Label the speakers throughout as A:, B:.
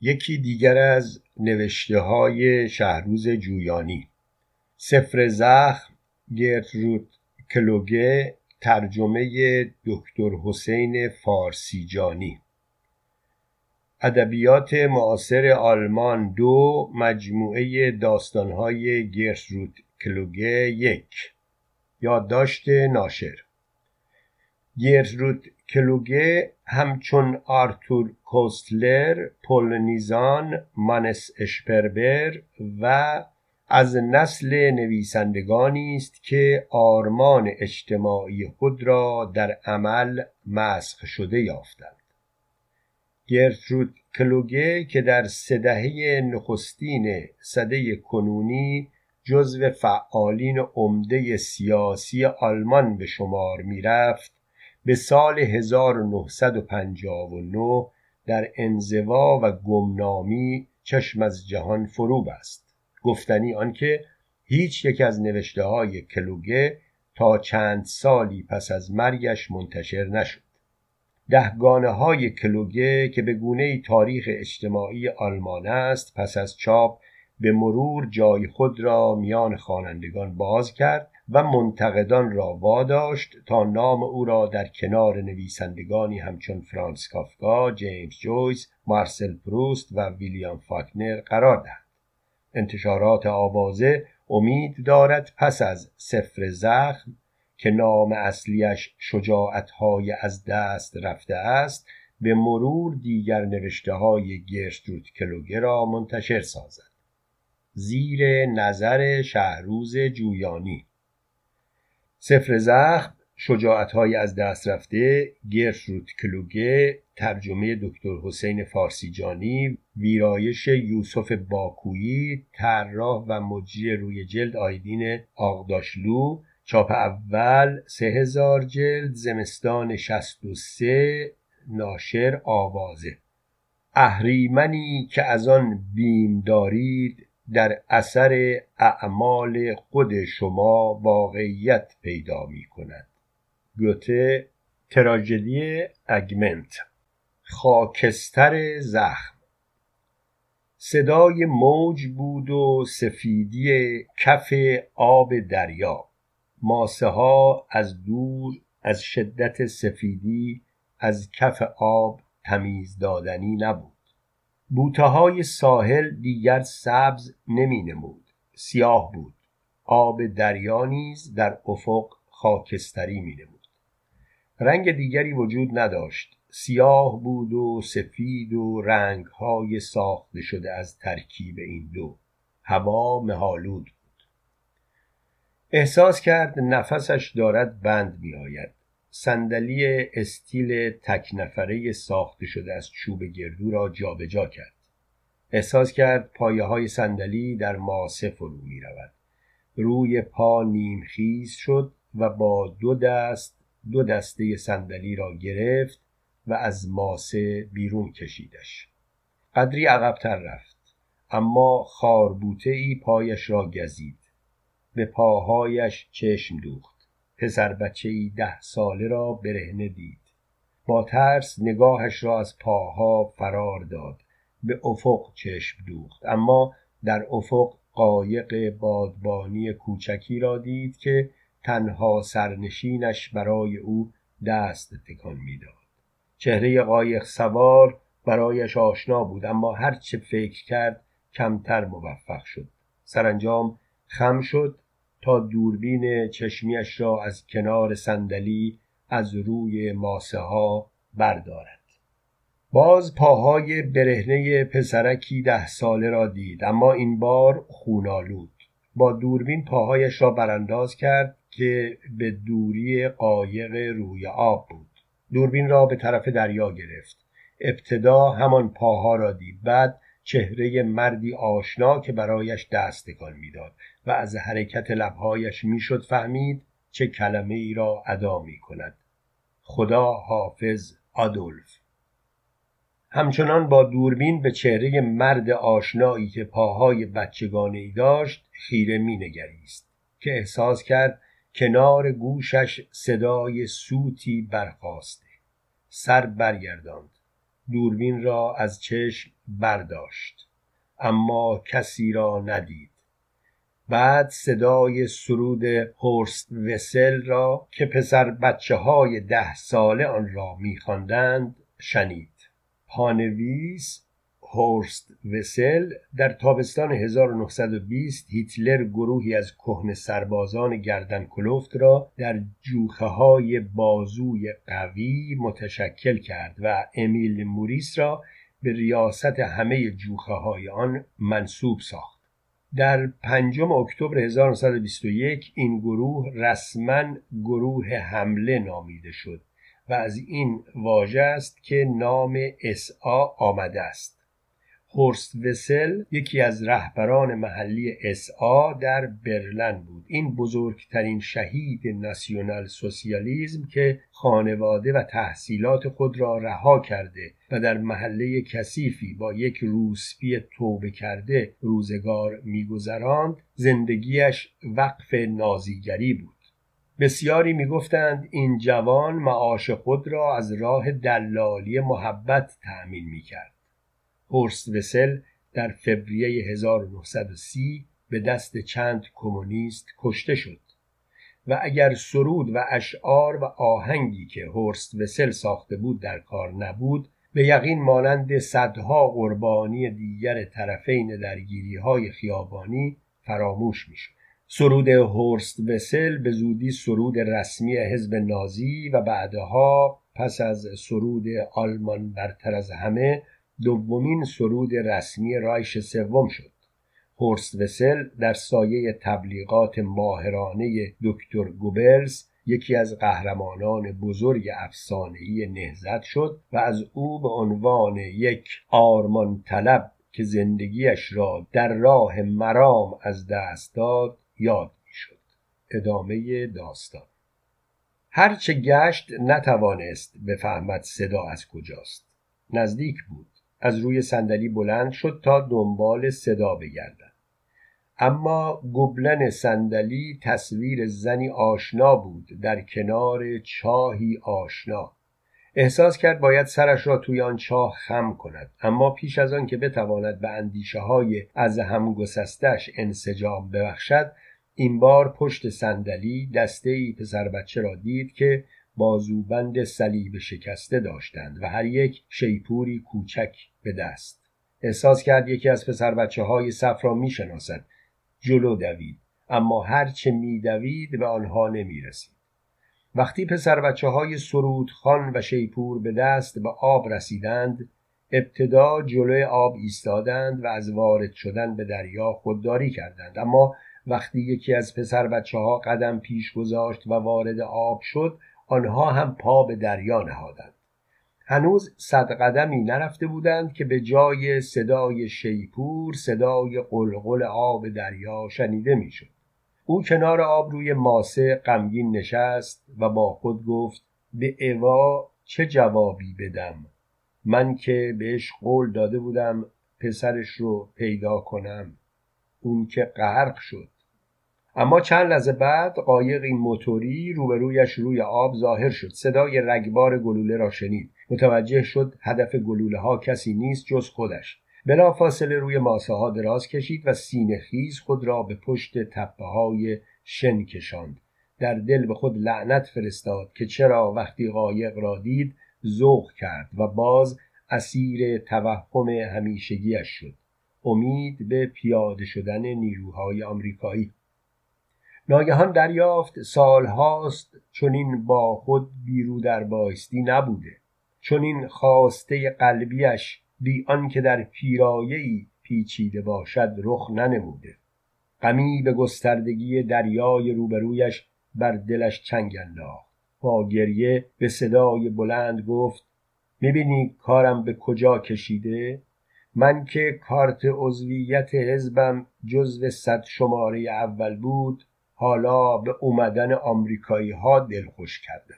A: یکی دیگر از نوشته های شهروز جویانی. سفر زخم گرترود کلوگه ترجمه دکتر حسین فارسیجانی. ادبیات معاصر آلمان دو مجموعه داستانهای گرترود کلوگه یک. یادداشت ناشر. گرترود کلوگه همچون آرتور کوستلر پولنیزان مانس اشپربر و از نسل نویسندگانی است که آرمان اجتماعی خود را در عمل مسخ شده یافتند. گرترود کلوگه که در سدهه نخستین صده کنونی جزو فعالین عمده سیاسی آلمان به شمار می‌رفت به سال 1959 در انزوا و گمنامی چشم از جهان فرو بست. گفتنی آنکه هیچ یک از نوشته های کلوگه تا چند سالی پس از مرگش منتشر نشد. دهگانه های کلوگه که به گونه تاریخ اجتماعی آلمان است پس از چاپ به مرور جای خود را میان خوانندگان باز کرد و منتقدان را واداشت تا نام او را در کنار نویسندگانی همچون فرانس کافکا، جیمز جویس، مارسل پروست و ویلیام فاکنر قرار دهد. انتشارات آوازه امید دارد پس از سفر زخم که نام اصلیش شجاعتهای از دست رفته است به مرور دیگر نوشته های گرستروت کلوگه را منتشر سازد زیر نظر شهروز جویانی سفر زخم شجاعتهای از دست رفته گرترود کلوگه ترجمه دکتر حسین فارسیجانی ویرایش یوسف باکویی طراح و مجری روی جلد آیدین آقداشلو چاپ اول سه هزار جلد زمستان شست و سه ناشر آوازه. اهریمنی که از آن بیم دارید در اثر اعمال خود شما واقعیت پیدا می کند گوته تراژدی اگمنت. خاکستر زخم. صدای موج بود و سفیدی کف آب دریا. ماسه ها از دور از شدت سفیدی از کف آب تمیز دادنی نبود. بوته های ساحل دیگر سبز نمی نمود سیاه بود. آب دریا نیز در افق خاکستری می نمود رنگ دیگری وجود نداشت. سیاه بود و سفید و رنگهای ساخته شده از ترکیب این دو. هوا مهالود بود. احساس کرد نفسش دارد بند می آید صندلی استیل تک نفره ساخته شده از چوب گردو را جابجا جا کرد. احساس کرد پایه های صندلی در ماسه فرو می رود روی پا نیمخیز شد و با دو دست دو دسته صندلی را گرفت و از ماسه بیرون کشیدش. قدری عقبتر رفت اما خاربوته ای پایش را گزید. به پاهایش چشم دوخت. پسر بچه ای ده ساله را برهنه دید. با ترس نگاهش را از پاها فرار داد. به افق چشم دوخت. اما در افق قایق بادبانی کوچکی را دید که تنها سرنشینش برای او دست تکان می‌داد. چهره قایق سوار برایش آشنا بود اما هرچه فکر کرد کمتر موفق شد. سرانجام خم شد تا دوربین چشمیش را از کنار صندلی از روی ماسه ها بردارد. باز پاهای برهنه پسرکی ده ساله را دید اما این بار خونالود با دوربین پاهایش را برانداز کرد که به دوری قایق روی آب بود. دوربین را به طرف دریا گرفت. ابتدا همان پاها را دید بعد چهره مردی آشنا که برایش دست تکان می‌داد. و از حرکت لبهایش می‌شد فهمید چه کلمه ای را ادا می کند خدا حافظ آدولف. همچنان با دوربین به چهره مرد آشنایی که پاهای بچگانه ای داشت خیره می نگریست که احساس کرد کنار گوشش صدای سوتی برخاست. سر برگرداند. دوربین را از چشم برداشت. اما کسی را ندید. بعد صدای سرود هورست وسل را که پسر بچه های ده ساله آن را میخواندند شنید. پانویس هورست وسل در تابستان 1920 هیتلر گروهی از کهن سربازان گردن کلفت را در جوخه های بازوی قوی متشکل کرد و امیل موریس را به ریاست همه جوخه های آن منصوب ساخت. در پنجم اکتبر 1921 این گروه رسما گروه حمله نامیده شد و از این واژه است که نام اسا آمده است. هورست وسل یکی از رهبران محلی اسا در برلن بود. این بزرگترین شهید ناسیونال سوسیالیزم که خانواده و تحصیلات خود را رها کرده و در محله کثیفی با یک روسپی توبه کرده روزگار میگذراند زندگیش وقف نازیگری بود. بسیاری می‌گفتند این جوان معاش خود را از راه دلالی محبت تأمین می‌کرد. هورست وسل در فوریه 1930 به دست چند کمونیست کشته شد و اگر سرود و اشعار و آهنگی که هورست وسل ساخته بود در کار نبود به یقین مانند صدها قربانی دیگر طرفین درگیری های خیابانی فراموش می‌شد. سرود هورست وسل به زودی سرود رسمی حزب نازی و بعدها پس از سرود آلمان برتر از همه دومین سرود رسمی رایش سوم شد. هورست وسل در سایه تبلیغات ماهرانه دکتر گوبلز یکی از قهرمانان بزرگ افسانه‌ای نهزت شد و از او به عنوان یک آرمان طلب که زندگیش را در راه مرام از دست داد یاد می‌شد. ادامه داستان. هرچه گشت نتوانست بفهمد صدا از کجاست. نزدیک بود. از روی صندلی بلند شد تا دنبال صدا بگردد. اما گبلن صندلی تصویر زنی آشنا بود در کنار چاهی آشنا. احساس کرد باید سرش را توی آن چاه خم کند اما پیش از آن که بتواند به اندیشه های از هم گسستش انسجام ببخشد این بار پشت صندلی دسته ای پسر بچه را دید که بازوبند صلیب شکسته داشتند و هر یک شیپوری کوچک به دست. احساس کرد یکی از پسر بچه های صف را می شناسد جلو دوید اما هرچه می دوید به آنها نمی رسید وقتی پسر بچه های سرودخان و شیپور به دست به آب رسیدند ابتدا جلوی آب ایستادند و از وارد شدن به دریا خودداری کردند. اما وقتی یکی از پسر بچه ها قدم پیش گذاشت و وارد آب شد آنها هم پا به دریا نهادند. هنوز صد قدمی نرفته بودند که به جای صدای شیپور صدای قلقل آب دریا شنیده می‌شد. او کنار آب روی ماسه غمگین نشست و با خود گفت به اوا چه جوابی بدم؟ من که بهش قول داده بودم پسرش رو پیدا کنم. اون که غرق شد. اما چند لحظه بعد قایقی موتوری روبرویش روی آب ظاهر شد. صدای رگبار گلوله را شنید. متوجه شد هدف گلوله ها کسی نیست جز خودش. بلافاصله روی ماسه ها دراز کشید و سینه خیز خود را به پشت تپه های شن کشاند. در دل به خود لعنت فرستاد که چرا وقتی قایق را دید ذوق کرد و باز اسیر توهم همیشگیش شد. امید به پیاده شدن نیروهای آمریکایی. ناگهان دریافت سالهاست چنین با خود بیرو در بایستی نبوده. چنین خواسته قلبیش بی آنکه در پیرایهای پیچیده باشد رخ ننموده. غمی به گستردگی دریای روبرویش بر دلش چنگ انداخت. با گریه به صدای بلند گفت می‌بینی کارم به کجا کشیده؟ من که کارت عضویت حزبم جزو صد شماره اول بود حالا به اومدن آمریکایی ها دلخوش کرده.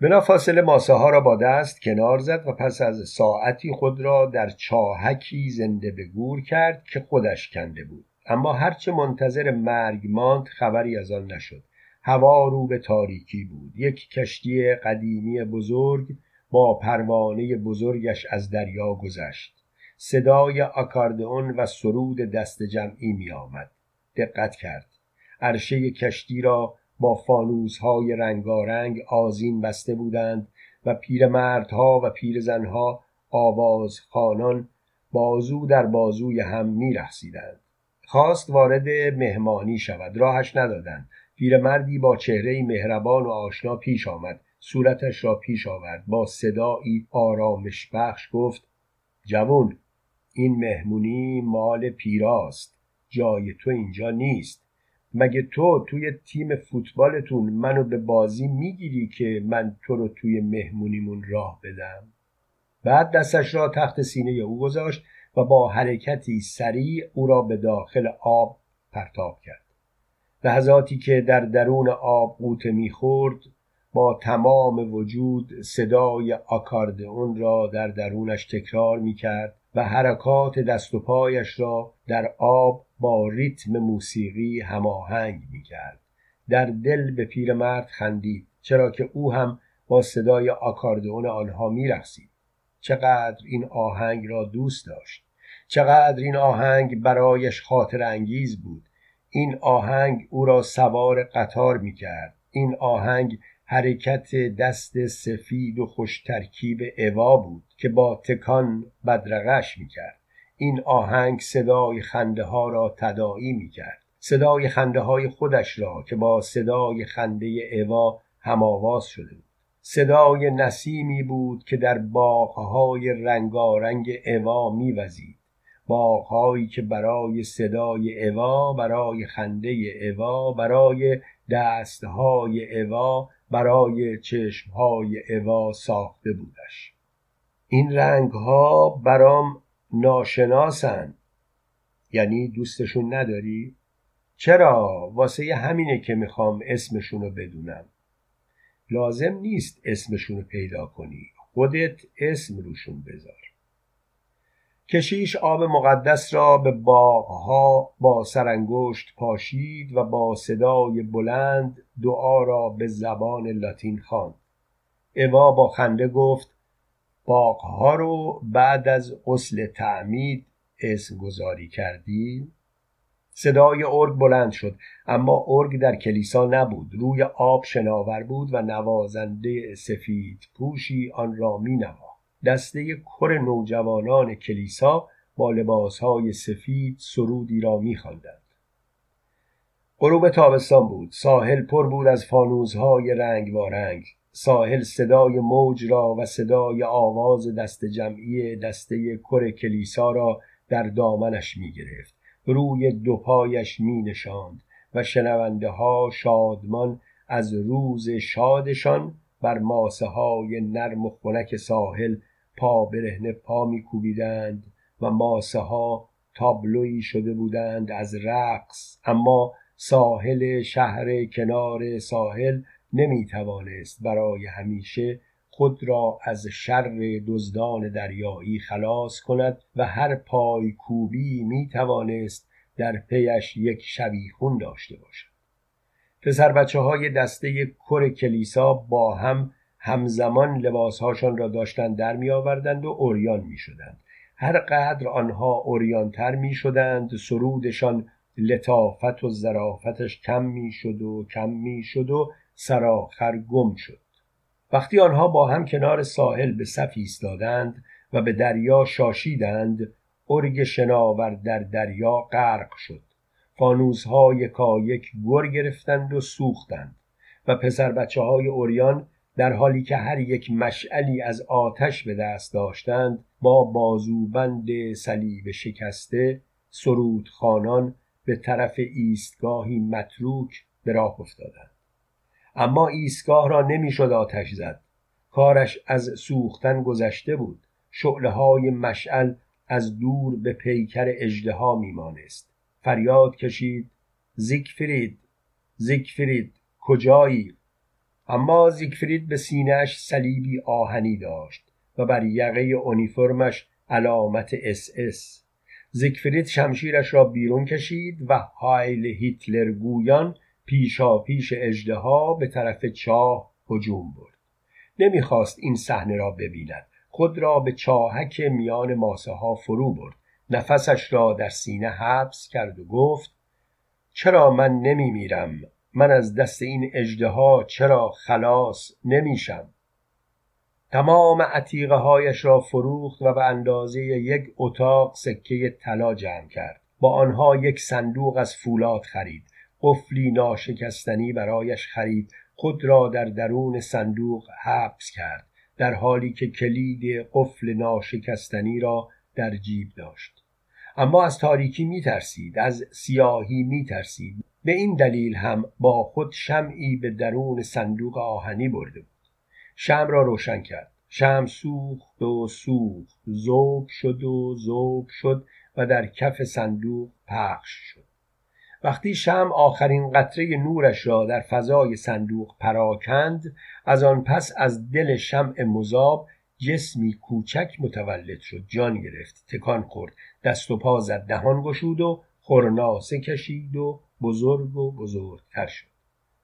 A: بلافاصله ماسه ها را با دست کنار زد و پس از ساعتی خود را در چاهکی زنده به گور کرد که خودش کنده بود. اما هرچه منتظر مرگ ماند خبری از آن نشد. هوا رو به تاریکی بود. یک کشتی قدیمی بزرگ با پروانه بزرگش از دریا گذشت. صدای آکاردئون و سرود دست جمعی می آمد دقت کرد. عرشه کشتی را با فانوسهای رنگارنگ آزین بسته بودند و پیرمردها و پیرزنها خانان بازو در بازوی هم می رخصیدند. خواست وارد مهمانی شود. راهش ندادند. پیرمردی با چهره مهربان و آشنا پیش آمد. صورتش را پیش آورد. با صدایی آرامش بخش گفت جوون این مهمونی مال پیراست. جای تو اینجا نیست. مگه تو توی تیم فوتبالتون منو به بازی می‌گیری که من تو رو توی مهمونیمون راه بدم؟ بعد دستش را تحت سینه او گذاشت و با حرکتی سریع او را به داخل آب پرتاب کرد. لحظاتی که در درون آب قوطه می‌خورد با تمام وجود صدای آکاردئون را در درونش تکرار می‌کرد و حرکات دست و پایش را در آب با ریتم موسیقی هماهنگ می‌کرد. در دل به پیرمرد خندید چرا که او هم با صدای آکاردئون آنها میرقصید. چقدر این آهنگ را دوست داشت. چقدر این آهنگ برایش خاطر انگیز بود. این آهنگ او را سوار قطار می کرد این آهنگ حرکت دست سفید و خوش ترکیب اوا بود که با تکان بدرقش می کرد این آهنگ صدای خنده ها را تداعی می کرد صدای خنده های خودش را که با صدای خنده اوا هماواز شده بود. صدای نسیمی بود که در باغهای رنگارنگ اوا میوزید. باغهایی که برای صدای اوا برای خنده اوا برای دستهای اوا برای چشمهای اوا ساخته بودش. این رنگها برام ناشناسن. یعنی دوستشون نداری؟ چرا؟ واسه همینه که می‌خوام اسمشونو بدونم. لازم نیست اسمشون پیدا کنی. خودت اسم روشون بذار. کشیش آب مقدس را به باغها با سرانگشت پاشید و با صدای بلند دعا را به زبان لاتین خواند. اوا با خنده گفت باغها رو بعد از غسل تعمید اسم گذاری کردی صدای ارگ بلند شد اما ارگ در کلیسا نبود روی آب شناور بود و نوازنده سفید پوشی آن را می نوا. دسته کر نوجوانان کلیسا با لباسهای سفید سرودی را می خواندند. غروب تابستان بود ساحل پر بود از فانوزهای رنگ رنگ ساحل صدای موج را و صدای آواز دست جمعی دسته کر کلیسا را در دامنش می گرفت روی دو پایش می نشاند و شنونده ها شادمان از روز شادشان بر ماسه های نرم و خنک ساحل پا برهنه پا می کوبیدند و ماسه ها تابلویی شده بودند از رقص. اما ساحل شهر کنار ساحل نمی توانست برای همیشه خود را از شر دزدان دریایی خلاص کند و هر پای کوبی می توانست در پیش یک شبیخون داشته باشد. پسر بچه های دسته کر کلیسا با هم همزمان لباسهاشان را داشتند در می آوردند و اوریان می شدند هر قدر آنها اوریانتر می شدند سرودشان لطافت و ظرافتش کم می شد و کم می شد و سرآخر گم شد. وقتی آنها با هم کنار ساحل به صف ایستادند و به دریا شاشیدند ارگ شناور در دریا غرق شد. فانوسها یکایک گر گرفتند و سوختند و پسر بچه های اوریان در حالی که هر یک مشعلی از آتش به دست داشتند با بازوبند صلیب شکسته سرود خانان به طرف ایستگاهی متروک به راه افتادند. اما ایستگاه را نمی‌شد آتش زد. کارش از سوختن گذشته بود. شعله های مشعل از دور به پیکر اژدها میمانست. فریاد کشید زیگفرید زیگفرید کجایی؟ اما زیگفرید به سینهش صلیبی آهنی داشت و بر یقه اونیفرمش علامت اس اس. زیگفرید شمشیرش را بیرون کشید و Heil Hitler گویان پیشا پیش اجدها به طرف چاه هجوم برد. نمی‌خواست این صحنه را ببیند. خود را به چاهک میان ماسه ها فرو برد. نفسش را در سینه حبس کرد و گفت چرا من نمی میرم من از دست این اجده چرا خلاص نمیشم؟ تمام عتیقه هایش را فروخت و به اندازه یک اتاق سکه طلا جمع کرد. با آنها یک صندوق از فولاد خرید. قفلی ناشکستنی برایش خرید خود را در درون صندوق حبس کرد در حالی که کلید قفل ناشکستنی را در جیب داشت. اما از تاریکی می ترسید از سیاهی می ترسید به این دلیل هم با خود شمعی به درون صندوق آهنی برده بود. شم را روشن کرد. شم سوخت و سوخت زوب شد و زوب شد و در کف صندوق پخش شد. وقتی شم آخرین قطره نورش را در فضای صندوق پراکند از آن پس از دل شمع مذاب جسمی کوچک متولد شد جان گرفت تکان خورد دست و پا زد دهان گشود و خورناسه کشید و بزرگ و بزرگتر شد.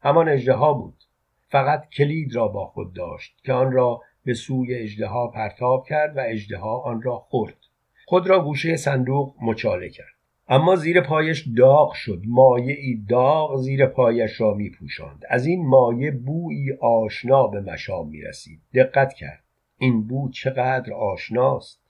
A: همان اژدها بود. فقط کلید را با خود داشت که آن را به سوی اژدها پرتاب کرد و اژدها آن را خورد. خود را گوشه صندوق مچاله کرد. اما زیر پایش داغ شد. مایه ای داغ زیر پایش را می پوشاند. از این مایه بویی آشنا به مشام می رسید دقت کرد. این بو چقدر آشناست.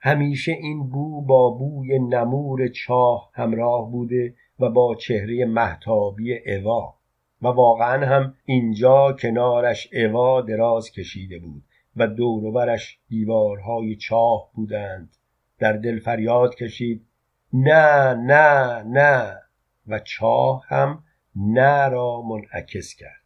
A: همیشه این بو با بوی نمور چاه همراه بوده و با چهره محتابی اوا. و واقعا هم اینجا کنارش اوا دراز کشیده بود و دوروبرش دیوارهای چاه بودند. در دل فریاد کشید. نه نه نه. و چاه هم نه را منعکس کرد.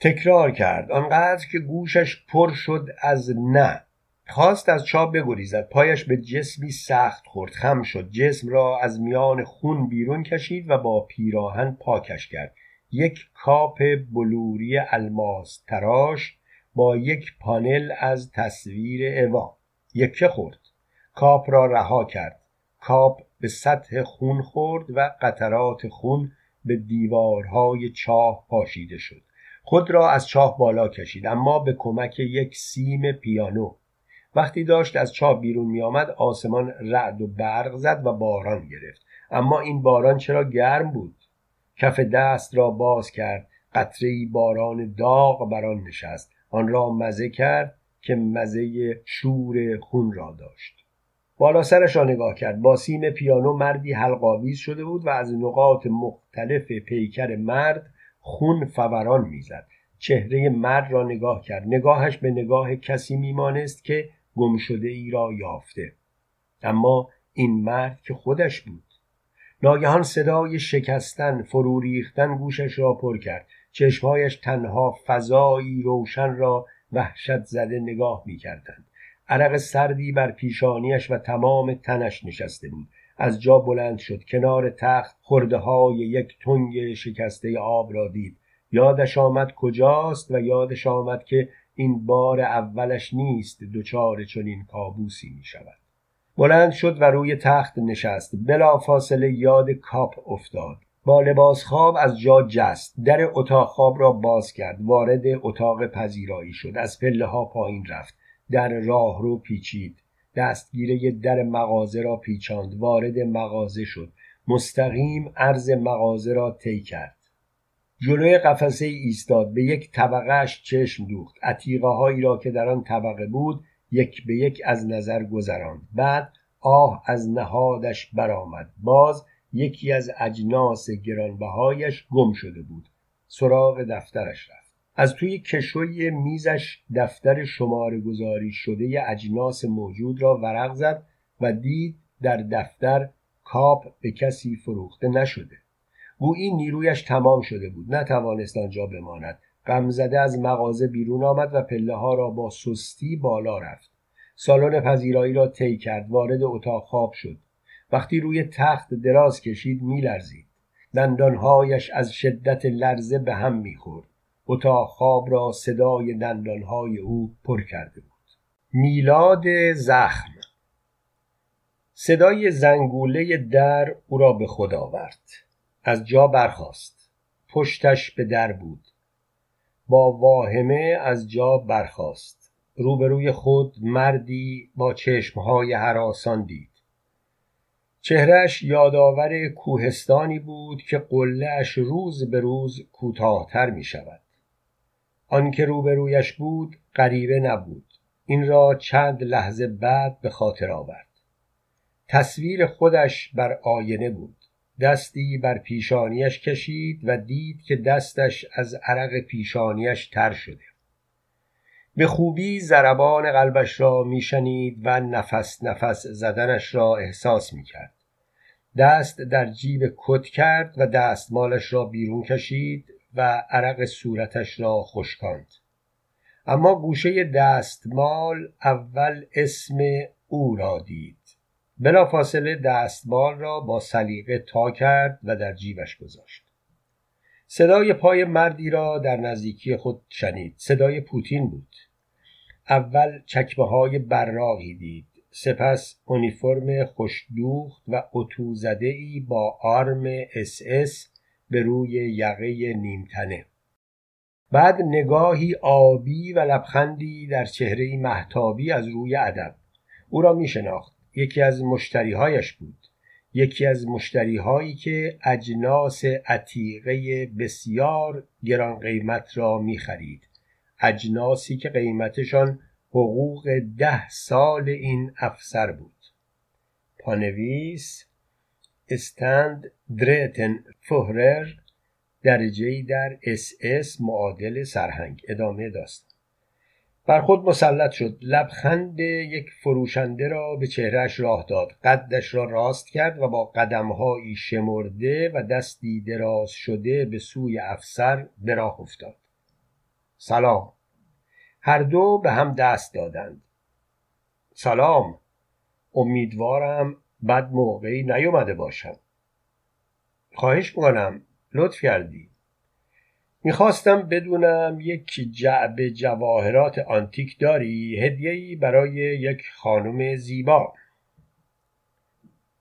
A: تکرار کرد. آنقدر که گوشش پر شد از نه. خواست از چاه بگریزد. پایش به جسمی سخت خورد. خم شد. جسم را از میان خون بیرون کشید و با پیراهن پاکش کرد. یک کاپ بلوری الماس تراش با یک پانل از تصویر اوا. یکه خورد. کاپ را رها کرد. کاپ به سطح خون خورد و قطرات خون به دیوارهای چاه پاشیده شد. خود را از چاه بالا کشید اما به کمک یک سیم پیانو. وقتی داشت از چاه بیرون می آمد آسمان رعد و برق زد و باران گرفت. اما این باران چرا گرم بود؟ کف دست را باز کرد. قطره باران داغ بر آن نشست. آن را مزه کرد که مزه شور خون را داشت. بالا سرش را نگاه کرد. با سیم پیانو مردی حلقاویز شده بود و از نقاط مختلف پیکر مرد خون فوران می‌زد. چهره مرد را نگاه کرد. نگاهش به نگاه کسی میمانست که گم شده ای را یافته. اما این مرد که خودش بود. ناگهان صدای شکستن فرو ریختن گوشش را پر کرد. چشمهایش تنها فضایی روشن را وحشت زده نگاه می کردند. عرق سردی بر پیشانیش و تمام تنش نشسته بود. از جا بلند شد کنار تخت خورده های یک تنگ شکسته آب را دید. یادش آمد کجاست و یادش آمد که این بار اولش نیست دچار چنین کابوسی می شود بلند شد و روی تخت نشست. بلا فاصله یاد کاپ افتاد. با لباس خواب از جا جست. در اتاق خواب را باز کرد. وارد اتاق پذیرایی شد. از پله ها پایین رفت. در راه رو پیچید. دستگیره در مغازه را پیچاند. وارد مغازه شد. مستقیم عرض مغازه را طی کرد. جلوی قفسه ایستاد. به یک طبقهش چشم دوخت. عتیقه هایی را که در آن طبقه بود یک به یک از نظر گذراند. بعد آه از نهادش برآمد. باز یکی از اجناس گرانبهایش گم شده بود. سراغ دفترش رفت. از توی کشوی میزش دفتر شماره گذاری شده اجناس موجود را ورق زد و دید در دفتر کاپ به کسی فروخته نشده. گویی نیرویش تمام شده بود. نتوانست آنجا بماند. غمزده از مغازه بیرون آمد و پله ها را با سستی بالا رفت. سالن پذیرایی را طی کرد. وارد اتاق خواب شد. وقتی روی تخت دراز کشید میلرزید. دندانهایش از شدت لرزه به هم می‌خورد. اتاق خواب را صدای دندانهای او پر کرده بود. میلاد زخم. صدای زنگوله در او را به خود آورد. از جا برخاست. پشتش به در بود. با واهمه از جا برخاست. روبروی خود مردی با چشمهای حراسان دید. چهرش یادآور کوهستانی بود که قلهاش روز به روز کوتاهتر می شود آنکه روبرویش بود غریبه نبود. این را چند لحظه بعد به خاطر آورد. تصویر خودش بر آینه بود. دستی بر پیشانیش کشید و دید که دستش از عرق پیشانیش تر شده. به خوبی ضربان قلبش را میشنید و نفس نفس زدنش را احساس می‌کرد. دست در جیب کت کرد و دستمالش را بیرون کشید. و عرق صورتش را خشکاند. اما گوشه دستمال اول اسم او را دید. بلافاصله دستمال را با سلیقه تا کرد و در جیبش گذاشت. صدای پای مردی را در نزدیکی خود شنید. صدای پوتین بود. اول چکمه های براغی دید. سپس اونیفرم خوشدوخت و اتو ای با آرم اس اس به روی یقه نیمتنه. بعد نگاهی آبی و لبخندی در چهره مهتابی از روی ادب. او را می شناخت یکی از مشتریهایش بود. یکی از مشتریهایی که اجناس عتیقه بسیار گران قیمت را می خرید اجناسی که قیمتشان حقوق ده سال این افسر بود. پانویس Standartenführer درجه در اس اس معادل سرهنگ. ادامه داستان. بر خود مسلط شد. لبخند یک فروشنده را به چهرهش راه داد. قدش را راست کرد و با قدمهایی شمرده و دستی دراز شده به سوی افسر به راه افتاد. سلام. هر دو به هم دست دادند. سلام. امیدوارم بد موقعی نیومده باشم. خواهش می‌کنم لطف کردی. می‌خواستم بدونم یک جعب جواهرات آنتیک داری؟ هدیهی برای یک خانم زیبا.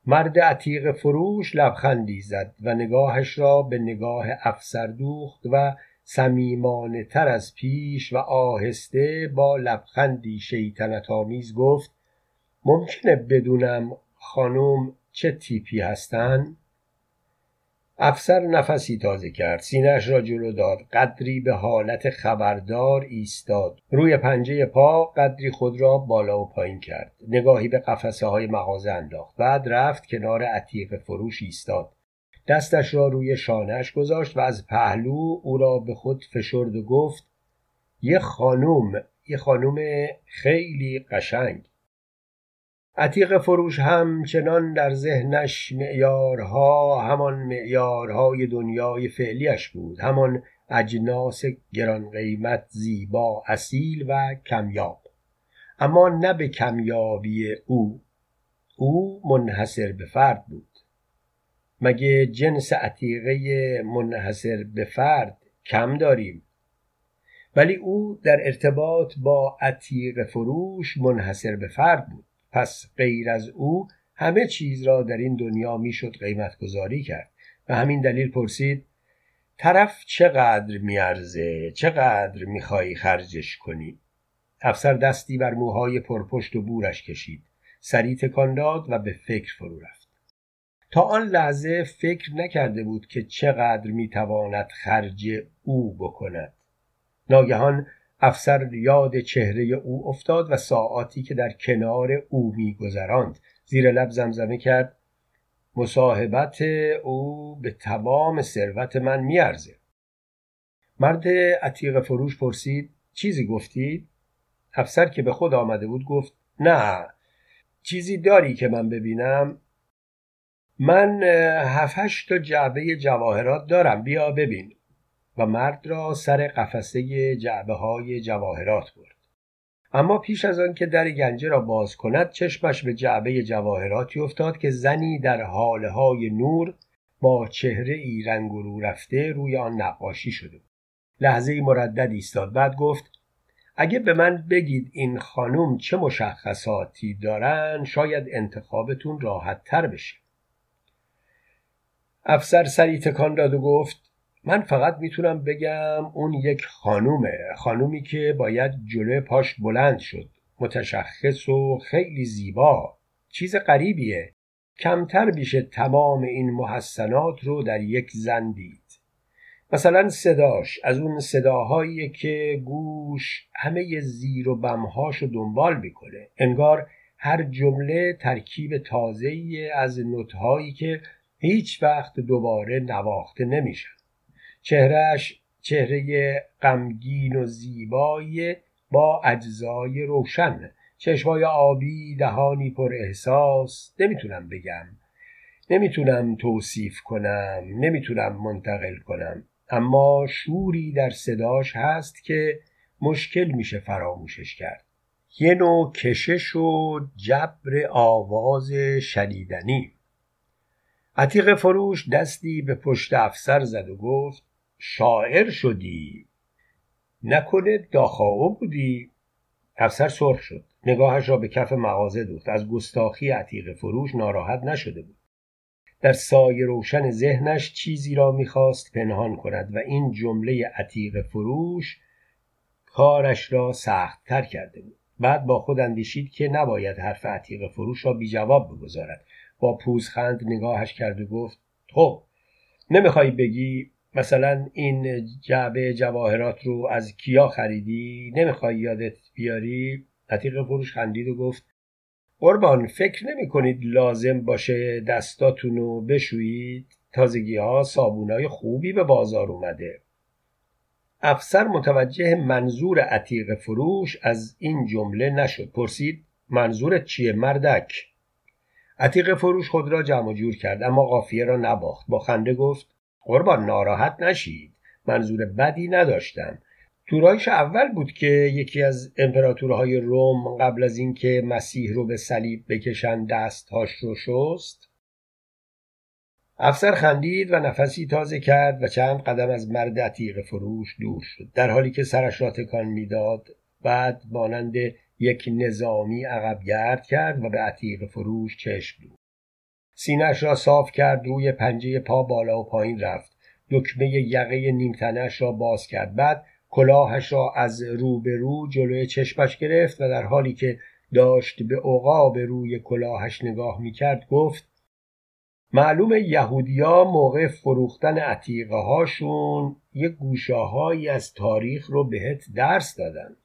A: مرد عتیق فروش لبخندی زد و نگاهش را به نگاه افسر دوخت و سمیمانه تر از پیش و آهسته با لبخندی شیطنت آمیز گفت ممکنه بدونم خانم چه تیپی هستن؟ افسر نفسی تازه کرد. سینهش را جلو داد. قدری به حالت خبردار ایستاد. روی پنجه پا قدری خود را بالا و پایین کرد. نگاهی به قفسه های مغازه انداخت. بعد رفت کنار عتیق فروش ایستاد. دستش را روی شانهش گذاشت و از پهلو او را به خود فشرد و گفت یه خانوم یه خانوم خیلی قشنگ. عتیق فروش همچنان در ذهنش معیارها همان معیارهای دنیای فعلیش بود همان اجناس گران قیمت زیبا اصیل و کمیاب. اما نه به کمیابی او او منحصر به فرد بود. مگه جنس عتیقه منحصر به فرد کم داریم؟ ولی او در ارتباط با عتیق فروش منحصر به فرد بود. پس غیر از او همه چیز را در این دنیا می‌شد قیمت گذاری کرد. و همین دلیل پرسید طرف چقدر میارزه؟ چقدر میخوایی خرجش کنی؟ افسر دستی بر موهای پرپشت و بورش کشید. سری تکان داد و به فکر فرو رفت. تا آن لحظه فکر نکرده بود که چقدر می‌تواند خرج او بکند. ناگهان افسر یاد چهره او افتاد و ساعاتی که در کنار او میگذراند. زیر لب زمزمه کرد. مصاحبت او به تمام ثروت من میارزه. مرد عتیق فروش پرسید چیزی گفتی افسر که به خود آمده بود گفت نه چیزی داری که من ببینم؟ من هفت تا جعبه جواهرات دارم بیا ببین. و مرد را سر قفسه جعبه های جواهرات برد. اما پیش از آن که در گنجه را باز کند چشمش به جعبه جواهراتی افتاد که زنی در حاله های نور با چهره ای رنگ رو رفته روی آن نقاشی شده لحظه ای مردد ایستاد بعد گفت اگه به من بگید این خانم چه مشخصاتی دارن شاید انتخابتون راحت تر بشه. افسر سری تکان داد و گفت من فقط می‌تونم بگم اون یک خانومه خانومی که باید جلوی پاش بلند شد. متشخص و خیلی زیبا. چیز غریبیه. کمتر میشه تمام این محسنات رو در یک زن دید. مثلا صداش. از اون صداهایی که گوش همه زیر و بمهاش رو دنبال می‌کنه. انگار هر جمله ترکیب تازه‌ای از نوتهایی که هیچ وقت دوباره نواخته نمیشن. چهرهش چهره غمگین و زیبایی با اجزای روشن. چشمای آبی دهانی پر احساس. نمی‌تونم بگم. نمی‌تونم توصیف کنم. نمی‌تونم منتقل کنم. اما شوری در صداش هست که مشکل میشه فراموشش کرد. یه نوع کشش و جبر آواز شنیدنی. عتیق فروش دستی به پشت افسر زد و گفت شاعر شدی. نکنه داخاو بودی. افسر سرخ شد. نگاهش را به کف مغازه دوخت. از گستاخی عتیق فروش ناراحت نشده بود. در سایه روشن ذهنش چیزی را می‌خواست پنهان کند و این جمله عتیق فروش کارش را سخت تر کرده بود. بعد با خود اندیشید که نباید حرف عتیق فروش را بی جواب بگذارد. با پوزخند نگاهش کرد و گفت خب نمی‌خوای بگی مثلا این جعبه جواهرات رو از کیا خریدی؟ نمی‌خوای یادت بیاری؟ عتیق فروش خندید و گفت قربان فکر نمی کنید لازم باشه دستاتون رو بشویید؟ تازگی ها صابونای خوبی به بازار اومده. افسر متوجه منظور عتیق فروش از این جمله نشد. پرسید منظورت چیه مردک؟ عتیق فروش خود را جمع جور کرد اما قافیه را نباخت. با خنده گفت قربان ناراحت نشید. منظور بدی نداشتم. تورایش اول بود که یکی از امپراتورهای روم قبل از اینکه مسیح رو به صلیب بکشن دستهاش رو شست. افسر خندید و نفسی تازه کرد و چند قدم از مرد عتیق فروش دور شد. در حالی که سرش را تکان می‌داد بعد مانند یک نظامی عقب گرد کرد و به عتیق فروش چشم دود سینش را صاف کرد روی پنجه پا بالا و پایین رفت. دکمه یقه نیمتنش را باز کرد. بعد کلاهش را از رو به رو جلوی چشمش گرفت و در حالی که داشت به عقاب روی کلاهش نگاه می‌کرد گفت معلوم یهودیا موقع فروختن عتیقه هاشون یه گوشاهایی از تاریخ رو بهت درس دادن.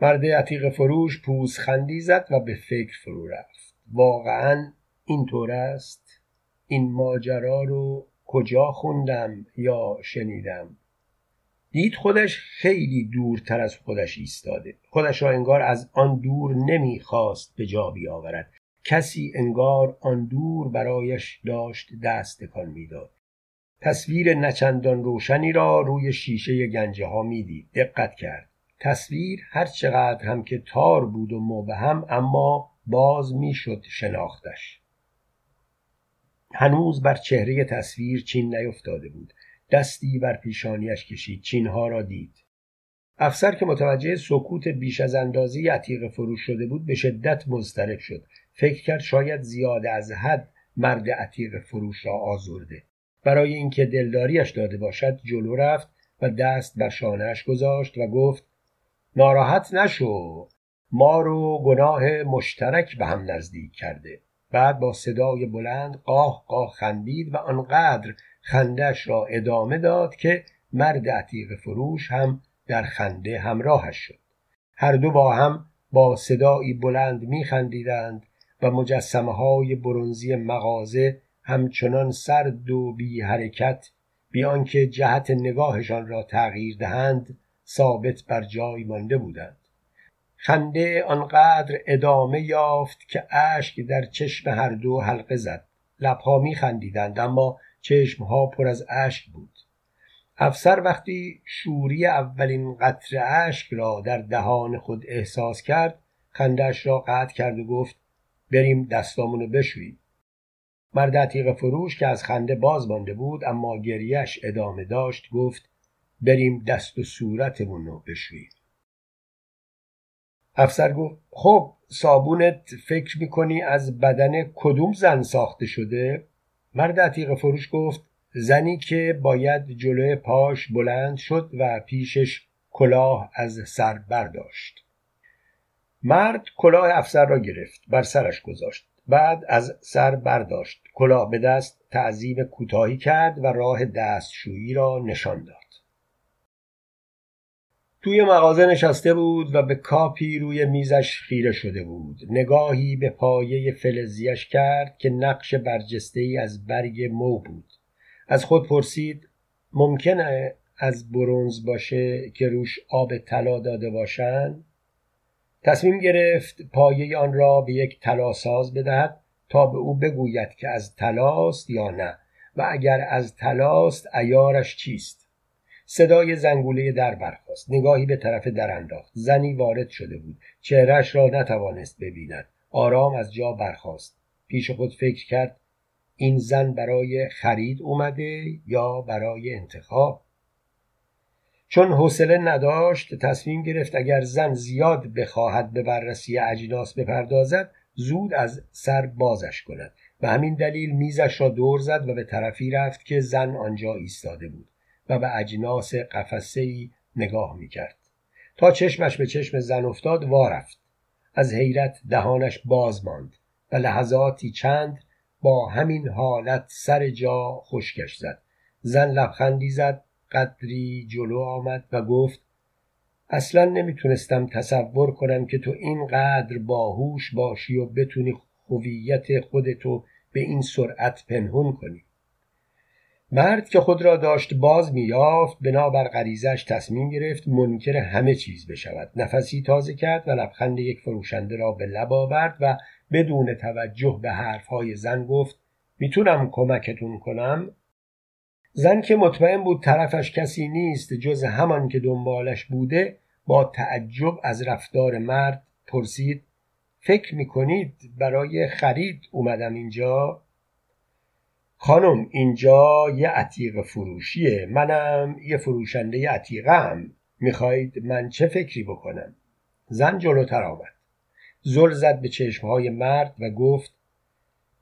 A: مرد عتیق فروش پوز خندی زد و به فکر فرو رفت. واقعا اینطور است. این ماجرا رو کجا خوندم یا شنیدم؟ دید خودش خیلی دورتر از خودش ایستاده. خودش را انگار از آن دور نمی‌خواست به جا بیاورد. کسی انگار آن دور برایش داشت دست تکان می‌داد. تصویر نچندان روشنی را روی شیشه گنجه ها می‌دید. دقت کرد. تصویر هر چقدر هم که تار بود و مبهم اما باز می‌شد شناختش. هنوز بر چهره تصویر چین نیفتاده بود. دستی بر پیشانیش کشید چینها را دید. افسر که متوجه سکوت بیش از اندازه عتیق فروش شده بود به شدت مضطرب شد. فکر کرد شاید زیاده از حد مرد عتیق فروش را آزرده. برای اینکه دلداریش داده باشد جلو رفت و دست بر شانهاش گذاشت و گفت ناراحت نشو. ما رو گناه مشترک به هم نزدیک کرده. بعد با صدای بلند قاه قاه خندید و آنقدر خندش را ادامه داد که مرد عتیق فروش هم در خنده همراهش شد. هر دو با هم با صدایی بلند میخندیدند و مجسمه های برونزی مغازه همچنان سرد و بی حرکت بی آنکه جهت نگاهشان را تغییر دهند ثابت بر جای مانده بودند. خنده آنقدر ادامه یافت که اشک در چشم هر دو حلقه زد. لبها میخندیدند اما چشمها پر از اشک بود. افسر وقتی شوری اولین قطر اشک را در دهان خود احساس کرد خندش را قطع کرد و گفت بریم دستامونو بشوییم. مرد عتیق فروش که از خنده باز مانده بود اما گریش ادامه داشت گفت بریم دست و صورتمون رو بشوییم. افسر گفت خب صابونت فکر می‌کنی از بدن کدوم زن ساخته شده؟ مرد عتیق فروش گفت زنی که باید جلوی پاش بلند شد و پیشش کلاه از سر برداشت مرد کلاه افسر را گرفت بر سرش گذاشت بعد از سر برداشت کلاه به دست تعظیم کوتاهی کرد و راه دستشویی را نشان داد توی مغازه نشسته بود و به کاپی روی میزش خیره شده بود. نگاهی به پایه فلزیش کرد که نقش برجسته ای از برگ مو بود. از خود پرسید ممکنه از برونز باشه که روش آب طلا داده باشن؟ تصمیم گرفت پایه آن را به یک طلاساز بدهد تا به او بگوید که از طلاست یا نه و اگر از طلاست ایارش چیست. صدای زنگوله در برخاست. نگاهی به طرف در انداخت. زنی وارد شده بود. چهرش را نتوانست ببیند. آرام از جا برخاست. پیش خود فکر کرد این زن برای خرید اومده یا برای انتخاب؟ چون حوصله نداشت تصمیم گرفت اگر زن زیاد بخواهد به بررسی اجناس بپردازد زود از سر بازش کند. و همین دلیل میزش را دور زد و به طرفی رفت که زن آنجا ایستاده بود. و به اجناس قفسه ای نگاه می‌کرد. تا چشمش به چشم زن افتاد وارفت از حیرت دهانش باز ماند و لحظاتی چند با همین حالت سر جا خشکش زد. زن لبخندی زد قدری جلو آمد و گفت اصلا نمی‌تونستم تصور کنم که تو اینقدر باهوش باشی و بتونی هویت خودتو به این سرعت پنهون کنی. مرد که خود را داشت باز میافت بنابر غریزش تصمیم گرفت منکر همه چیز بشود. نفسی تازه کرد و لبخند یک فروشنده را به لب آورد و بدون توجه به حرفهای زن گفت می‌تونم کمکتون کنم؟ زن که مطمئن بود طرفش کسی نیست جز همان که دنبالش بوده با تعجب از رفتار مرد پرسید فکر می‌کنید برای خرید اومدم اینجا؟ خانم اینجا یه عتیق فروشیه. منم یه فروشنده عتیقه هم می‌خواهید من چه فکری بکنم؟ زن جلوتر آمد. زل زد به چشمهای مرد و گفت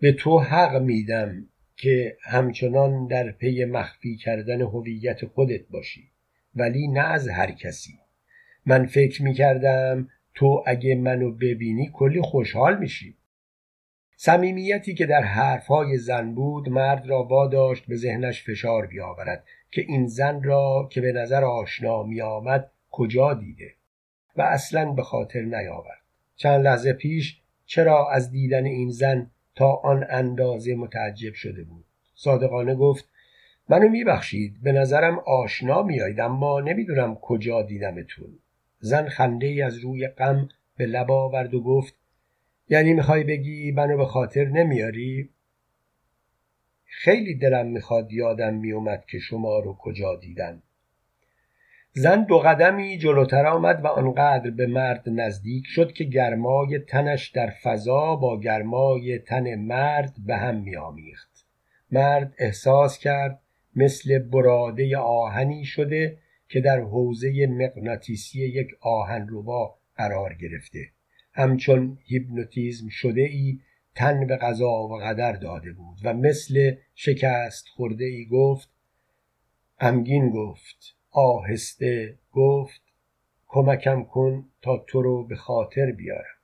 A: به تو حق میدم که همچنان در پی مخفی کردن هویت خودت باشی ولی نه از هر کسی. من فکر می‌کردم تو اگه منو ببینی کلی خوشحال میشی. صمیمیتی که در حرفهای زن بود مرد را واداشت به ذهنش فشار بیاورد که این زن را که به نظر آشنا میآمد کجا دیده و اصلا به خاطر نیاورد. چند لحظه پیش چرا از دیدن این زن تا آن اندازه متعجب شده بود؟ صادقانه گفت منو میبخشید به نظرم آشنا میایید اما نمی‌دونم کجا دیدمتون. زن خنده ای از روی غم به لب آورد و گفت یعنی می‌خوای بگی منو به خاطر نمیاری؟ خیلی دلم می‌خواد یادم میومد که شما رو کجا دیدم. زن دو قدمی جلوتر آمد و آنقدر به مرد نزدیک شد که گرمای تنش در فضا با گرمای تن مرد به هم میآمیخت. مرد احساس کرد مثل براده آهنی شده که در حوزه مغناطیسی یک آهنربا قرار گرفته. همچون هیپنوتیزم شده ای تن به قضا و قدر داده بود و مثل شکست خورده ای گفت غمگین گفت آهسته گفت کمکم کن تا تو رو به خاطر بیارم.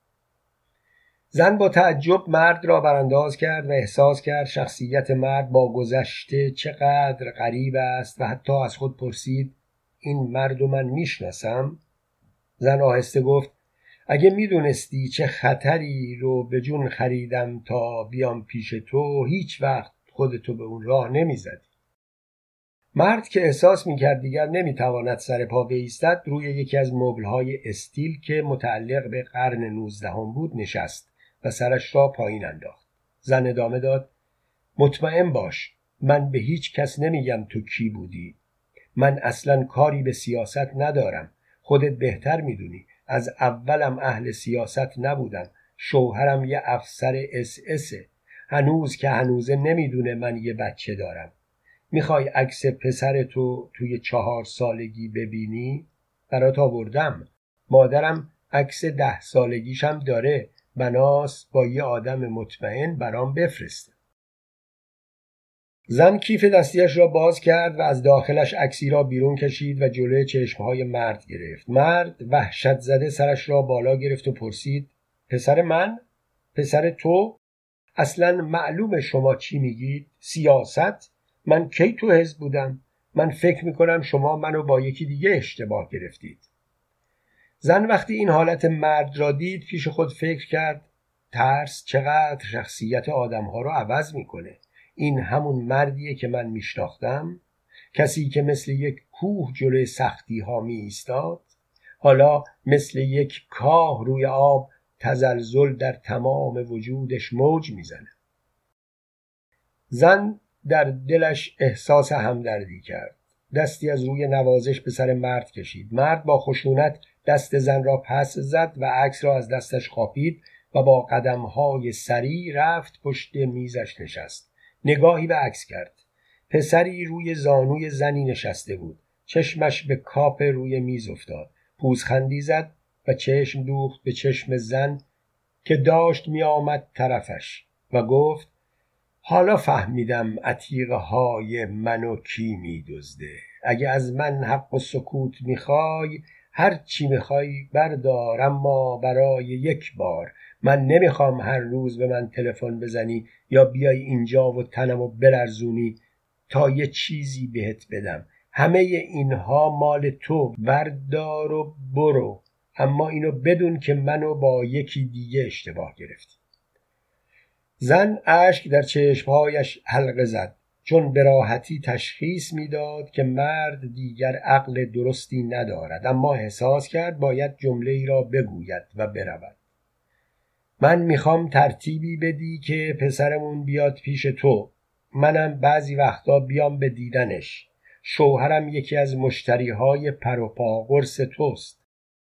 A: زن با تعجب مرد را برانداز کرد و احساس کرد شخصیت مرد با گذشته چقدر غریب است و حتی از خود پرسید این مرد و من می‌شناسم؟ زن آهسته گفت اگه می‌دونستی چه خطری رو به جون خریدم تا بیام پیش تو هیچ وقت خودتو به اون راه نمی‌زدی. مرد که احساس می‌کرد دیگر نمی‌تواند سر پا بایستد روی یکی از مبلهای استیل که متعلق به قرن نوزدهم بود نشست و سرش را پایین انداخت. زن ادامه داد مطمئن باش من به هیچ کس نمیگم تو کی بودی. من اصلا کاری به سیاست ندارم. خودت بهتر می‌دونی. از اولم اهل سیاست نبودم. شوهرم یه افسر اس اسه. هنوز که هنوزه نمی‌دونه من یه بچه دارم. می‌خوای عکس پسر تو توی چهار سالگی ببینی؟ برات آوردم. مادرم عکس ده سالگیشم داره. بناس با یه آدم مطمئن برام بفرسته. زن کیف دستیش را باز کرد و از داخلش عکسی را بیرون کشید و جلوی چشمهای مرد گرفت مرد وحشت زده سرش را بالا گرفت و پرسید پسر من؟ پسر تو؟ اصلا معلوم شما چی میگید؟ سیاست؟ من کی تو حزب بودم؟ من فکر می‌کنم شما منو با یکی دیگه اشتباه گرفتید زن وقتی این حالت مرد را دید پیش خود فکر کرد ترس چقدر شخصیت آدمها را عوض می‌کنه این همون مردیه که من میشناختم. کسی که مثل یک کوه جلوی سختی ها می ایستاد حالا مثل یک کاه روی آب تزلزل در تمام وجودش موج می‌زنه. زن در دلش احساس همدردی کرد. دستی از روی نوازش به سر مرد کشید. مرد با خشونت دست زن را پس زد و عکس را از دستش خاپید و با قدمهای سریع رفت پشت میزش نشست. نگاهی به عکس کرد. پسری روی زانوی زنی نشسته بود. چشمش به کاپ روی میز افتاد. پوزخندی زد و چشم دوخت به چشم زن که داشت می آمد طرفش و گفت حالا فهمیدم عتیقه های منو کی می دزده اگه از من حق و سکوت می‌خوای هر چی می‌خوای بردار اما برای یک بار من نمی‌خوام هر روز به من تلفن بزنی یا بیای اینجا و تنمو بلرزونی تا یه چیزی بهت بدم. همه اینها مال تو. بردار و برو. اما اینو بدون که منو با یکی دیگه اشتباه گرفتی. زن اشک در چشمهایش حلقه زد. چون به راحتی تشخیص می‌داد که مرد دیگر عقل درستی ندارد. اما احساس کرد باید جمله ای را بگوید و برود. من می‌خوام ترتیبی بدی که پسرمون بیاد پیش تو. منم بعضی وقتا بیام به دیدنش. شوهرم یکی از مشتری های پروپا قرص توست.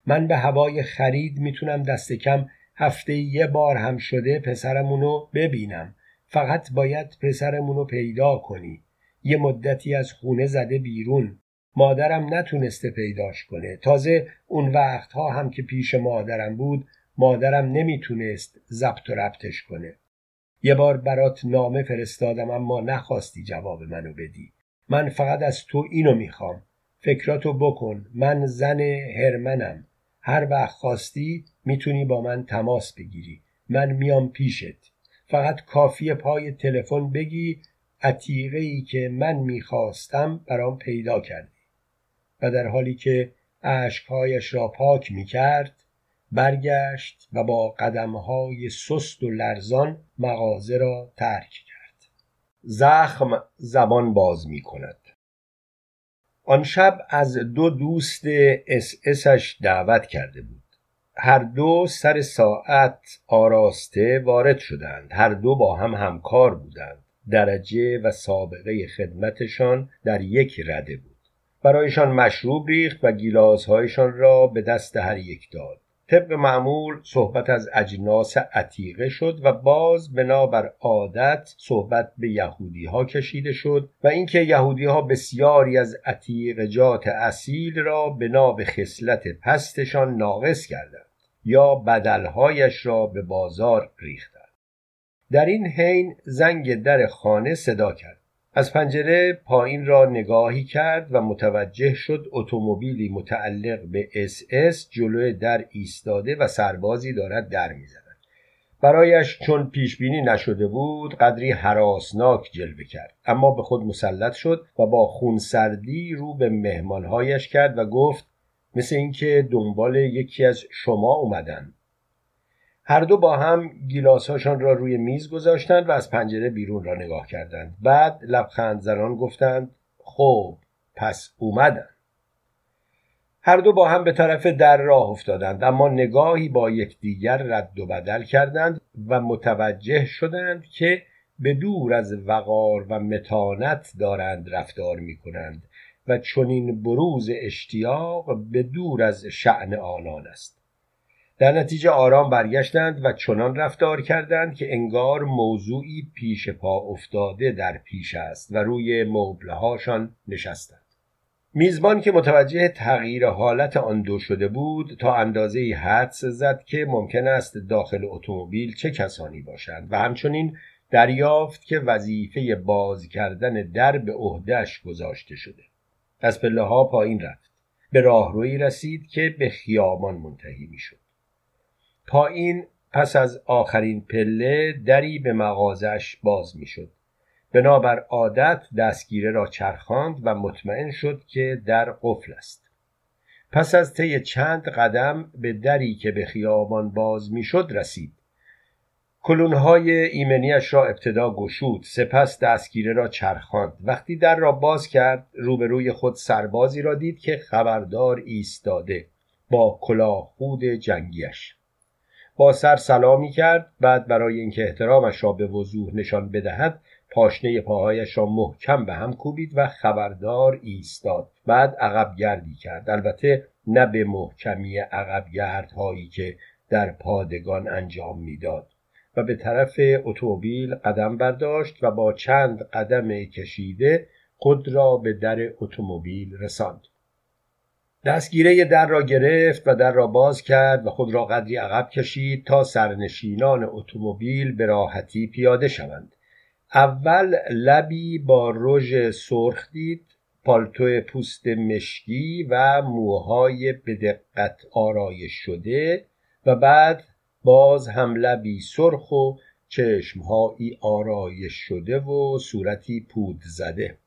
A: من به هوای خرید می‌تونم دست کم هفته یه بار هم شده پسرمونو ببینم. فقط باید پسرمونو پیدا کنی. یه مدتی از خونه زده بیرون. مادرم نتونسته پیداش کنه. تازه اون وقتها هم که پیش مادرم بود مادرم نمی‌تونست ضبط و ربطش کنه. یه بار برات نامه فرستادم اما نخواستی جواب منو بدی. من فقط از تو اینو می‌خوام. فکراتو بکن. من زن هرمنم. هر وقت خواستی می‌تونی با من تماس بگیری. من میام پیشت. فقط کافی پای تلفن بگی عتیقه ای که من می‌خواستم برام پیدا کردی. و در حالی که اشکهایش را پاک می‌کرد برگشت و با قدمهای سست و لرزان مغازه را ترک کرد. زخم زبان باز می کند آن شب از دو دوست اس اسش دعوت کرده بود. هر دو سر ساعت آراسته وارد شدند. هر دو با هم همکار بودند. درجه و سابقه خدمتشان در یک رده بود. برایشان مشروب ریخت و گیلاسهایشان را به دست هر یک داد. طبق معمول صحبت از اجناس عتیقه شد و باز بنابر عادت صحبت به یهودی ها کشیده شد و اینکه یهودی ها بسیاری از عتیقجات اصیل را بنا به خصلت پستشان ناقص کردند یا بدلهایش را به بازار ریختند. در این حین زنگ در خانه صدا کرد. از پنجره پایین را نگاهی کرد و متوجه شد اتومبیلی متعلق به اس اس جلوی در ایستاده و سربازی دارد در می‌زند. برایش چون پیش بینی نشده بود قدری هراسناک جلوه کرد. اما به خود مسلط شد و با خونسردی رو به مهمانهایش کرد و گفت مثل اینکه دنبال یکی از شما اومدن. هر دو با هم گیلاسهاشان را روی میز گذاشتند و از پنجره بیرون را نگاه کردند. بعد لبخند زنان گفتند خب پس اومدن. هر دو با هم به طرف در راه افتادند اما نگاهی با یکدیگر رد و بدل کردند و متوجه شدند که به دور از وقار و متانت دارند رفتار می کنند و چنین بروز اشتیاق به دور از شعن آنان است. در نتیجه آرام برگشتند و چنان رفتار کردند که انگار موضوعی پیش پا افتاده در پیش است و روی مبلهاشان نشستند. میزبان که متوجه تغییر حالت آن دو شده بود تا اندازه حدس زد که ممکن است داخل اتومبیل چه کسانی باشند و همچنین دریافت که وظیفه باز کردن در به عهدهش گذاشته شده. از پله ها پایین رفت. به راهروی رسید که به خیابان منتهی می‌شد. پایین پس از آخرین پله دری به مغازش باز می‌شد. بنابر عادت دستگیره را چرخاند و مطمئن شد که در قفل است. پس از طی چند قدم به دری که به خیابان باز می‌شد رسید. کلونهای ایمنیش را ابتدا گشود سپس دستگیره را چرخاند. وقتی در را باز کرد روبروی خود سربازی را دید که خبردار ایستاده با کلاه خود جنگیش با سر سلامی کرد بعد برای اینکه احترامش را به وضوح نشان بدهد پاشنه پاهایش را محکم به هم کوبید و خبردار ایستاد. بعد عقب گردی کرد. البته نه به محکمی عقب گردهایی که در پادگان انجام می‌داد. و به طرف اتومبیل قدم برداشت و با چند قدم کشیده خود را به در اتومبیل رساند. دستگیره در را گرفت و در را باز کرد و خود را قدری عقب کشید تا سرنشینان اتومبیل به راحتی پیاده شوند. اول لبی با رژ سرخ دید پالتو پوست مشکی و موهای به دقت آرایش شده و بعد باز هم لبی سرخ و چشمهایی آرایش شده و صورتی پود زده.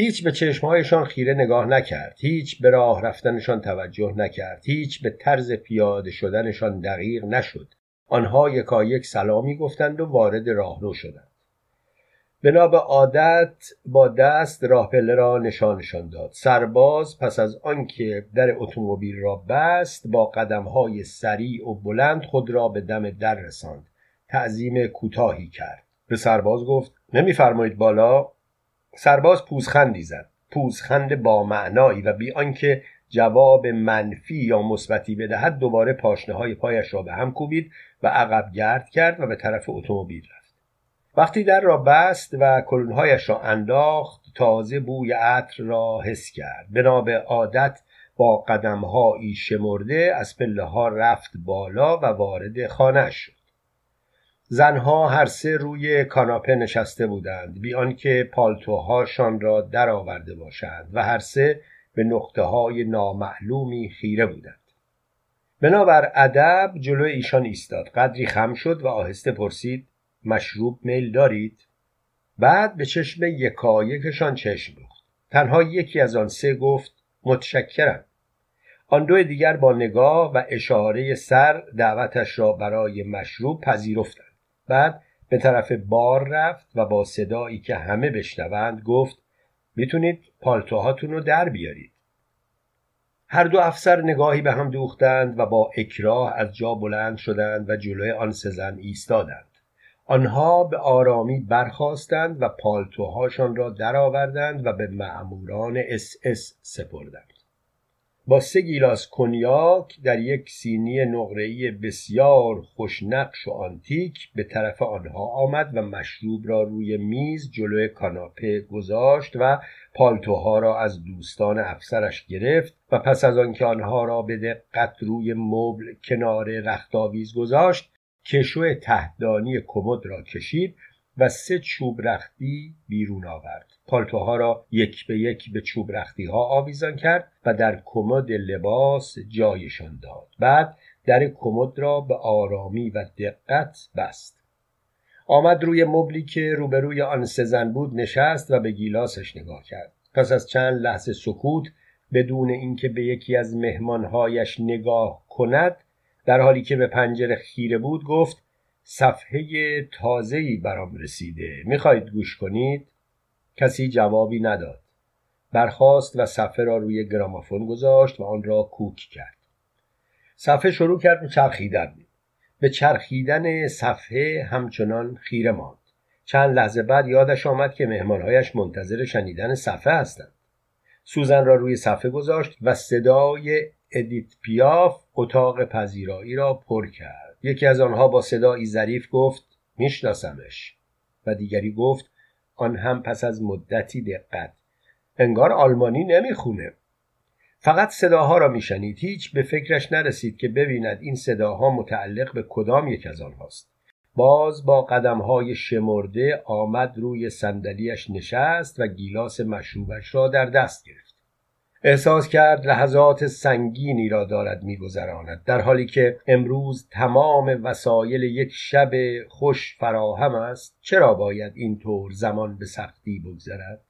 A: هیچ به چشمهایشان خیره نگاه نکرد. هیچ به راه رفتنشان توجه نکرد. هیچ به طرز پیاده شدنشان دقیق نشد. آنها یکایک سلامی گفتند و وارد راهرو شدند. بنا به عادت با دست راه پله را نشانشان داد. سرباز پس از آنکه در اتومبیل را بست با قدمهای سریع و بلند خود را به دم در رساند. تعظیم کوتاهی کرد. به سرباز گفت نمیفرمایید بالا. سرباز پوزخندی زد. پوزخند با معنایی و بی آنکه جواب منفی یا مثبتی بدهد دوباره پاشنه های پایش را به هم کوبید و عقب گرد کرد و به طرف اتومبیل رفت. وقتی در را بست و کلونهایش را انداخت تازه بوی عطر را حس کرد. بنا به عادت با قدمهایی شمرده از پله ها رفت بالا و وارد خانه شد. زنها هر سه روی کاناپه نشسته بودند بی آنکه پالتوهاشان را درآورده باشند و هر سه به نقطه های نامعلومی خیره بودند. بنابر ادب جلو ایشان ایستاد. قدری خم شد و آهسته پرسید مشروب میل دارید؟ بعد به چشم یکایکشان چشم دوخت. تنها یکی از آن سه گفت متشکرم. آن دو دیگر با نگاه و اشاره سر دعوتش را برای مشروب پذیرفتند. بعد به طرف بار رفت و با صدایی که همه بشنوند گفت می‌تونید پالتوهاتون رو در بیارید. هر دو افسر نگاهی به هم دوختند و با اکراه از جا بلند شدند و جلوی آن سه ایستادند. آنها به آرامی برخاستند و پالتوهاشان را درآوردند و به مأموران اس اس سپردند. با سه گیلاس کنیاک در یک سینی نقره‌ای بسیار خوشنقش و آنتیک به طرف آنها آمد و مشروب را روی میز جلوی کاناپه گذاشت و پالتوها را از دوستان افسرش گرفت و پس از آنکه آنها را به دقت روی مبل کنار رختاویز گذاشت کشو تهدانی کمد را کشید و سه چوب رختی بیرون آورد. پالتوها را یک به یک به چوب رختی ها آویزان کرد و در کمد لباس جایشان داد. بعد در کمد را به آرامی و دقت بست. آمد روی مبلی که روبروی آن سزن بود نشست و به گیلاسش نگاه کرد. پس از چند لحظه سکوت بدون اینکه به یکی از مهمانهایش نگاه کند در حالی که به پنجره خیره بود گفت صفحه تازه‌ای برام رسیده. می‌خواهید گوش کنید؟ کسی جوابی نداد. برخاست و صفحه را روی گرامافون گذاشت و آن را کوک کرد. صفحه شروع کرد به چرخیدن. به چرخیدن صفحه همچنان خیره ماند. چند لحظه بعد یادش آمد که مهمانهایش منتظر شنیدن صفحه هستند. سوزن را روی صفحه گذاشت و صدای ادیت پیاف اتاق پذیرایی را پر کرد. یکی از آنها با صدایی ظریف گفت میشناسمش. و دیگری گفت آن هم پس از مدتی دقت. انگار آلمانی نمی‌خونه. فقط صداها را میشنید. هیچ به فکرش نرسید که ببیند این صداها متعلق به کدام یک از آنهاست. باز با قدمهای شمرده آمد روی صندلیاش نشست و گیلاس مشروبش را در دست گرفت. احساس کرد لحظات سنگینی را دارد میگذراند در حالی که امروز تمام وسایل یک شب خوش فراهم است. چرا باید اینطور زمان به سختی بگذرد؟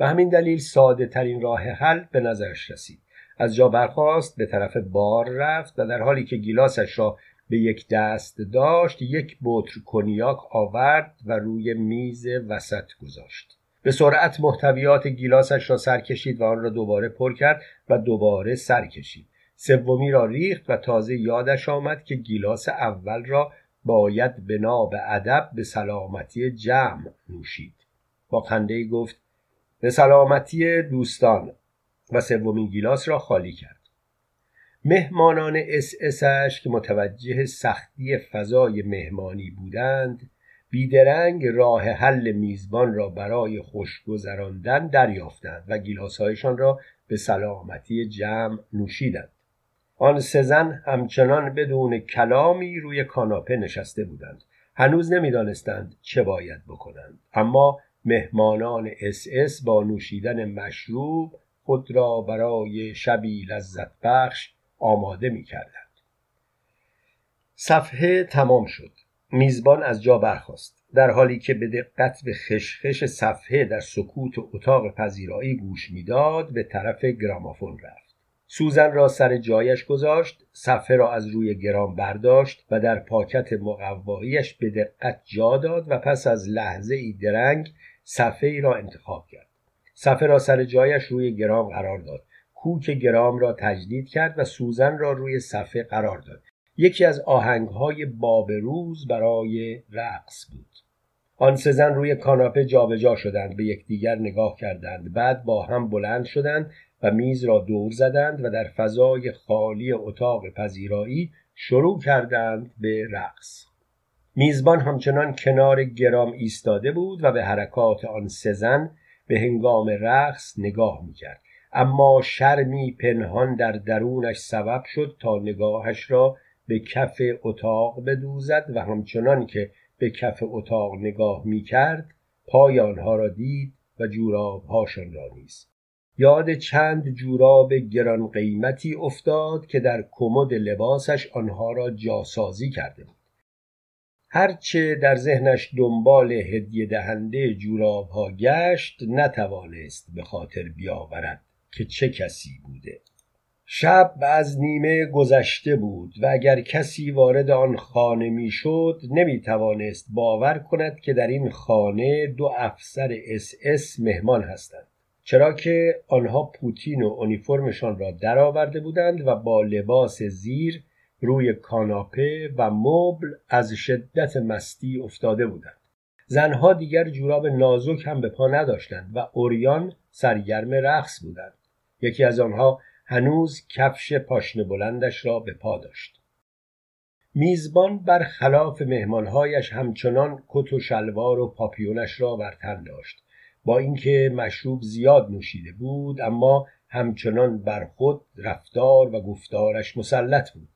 A: و همین دلیل ساده ترین راه حل به نظرش رسید. از جا برخاست به طرف بار رفت و در حالی که گیلاسش را به یک دست داشت یک بطر کنیاک آورد و روی میز وسط گذاشت. به سرعت محتویات گیلاسش را سر کشید و آن را دوباره پر کرد و دوباره سر کشید. سومی را ریخت و تازه یادش آمد که گیلاس اول را باید به ادب به سلامتی جمع نوشید. با خنده گفت به سلامتی دوستان. و سومین گیلاس را خالی کرد. مهمانان اس اسش که متوجه سختی فضای مهمانی بودند بیدرنگ راه حل میزبان را برای خوش گذراندن دریافتند و گیلاسهایشان را به سلامتی جمع نوشیدند. آن سه زن همچنان بدون کلامی روی کاناپه نشسته بودند. هنوز نمی‌دانستند چه باید بکنند. اما مهمانان اس اس با نوشیدن مشروب خود را برای شبی لذت بخش آماده می کردند. صفحه تمام شد. میزبان از جا برخاست در حالی که به دقت به خشخش صفحه در سکوت اتاق پذیرایی گوش می‌داد به طرف گرامافون رفت. سوزن را سر جایش گذاشت صفحه را از روی گرام برداشت و در پاکت مقواییش به دقت جا داد و پس از لحظه ای درنگ صفحه ای را انتخاب کرد. صفحه را سر جایش روی گرام قرار داد. کوک گرام را تجدید کرد و سوزن را روی صفحه قرار داد. یکی از آهنگهای باب روز برای رقص بود. آن سه زن روی کاناپه جابجا شدند به یکدیگر نگاه کردند. بعد با هم بلند شدند و میز را دور زدند و در فضای خالی اتاق پذیرایی شروع کردند به رقص. میزبان همچنان کنار گرام ایستاده بود و به حرکات آن سه زن به هنگام رقص نگاه می‌کرد. اما شرمی پنهان در درونش سبب شد تا نگاهش را به کف اتاق بدوزد و همچنان که به کف اتاق نگاه می کرد پای آنها را دید و جورابهاشان را نیز. یاد چند جوراب گران قیمتی افتاد که در کمد لباسش آنها را جاسازی کرده بود. هرچه در ذهنش دنبال هدیه دهنده جورابها گشت نتوانست به خاطر بیاورد که چه کسی بوده. شب از نیمه گذشته بود و اگر کسی وارد آن خانه می‌شد نمی توانست باور کند که در این خانه دو افسر اس اس مهمان هستند. چرا که آنها پوتین و اونیفرمشان را درآورده بودند و با لباس زیر روی کاناپه و مبل از شدت مستی افتاده بودند. زنها دیگر جوراب نازک هم به پا نداشتند و اوریان سرگرم رقص بودند. یکی از آنها هنوز کفش پاشنه بلندش را به پا داشت. میزبان بر خلاف مهمانهایش همچنان کت و شلوار و پاپیونش را بر تن داشت. با اینکه مشروب زیاد نوشیده بود اما همچنان بر خود رفتار و گفتارش مسلط بود.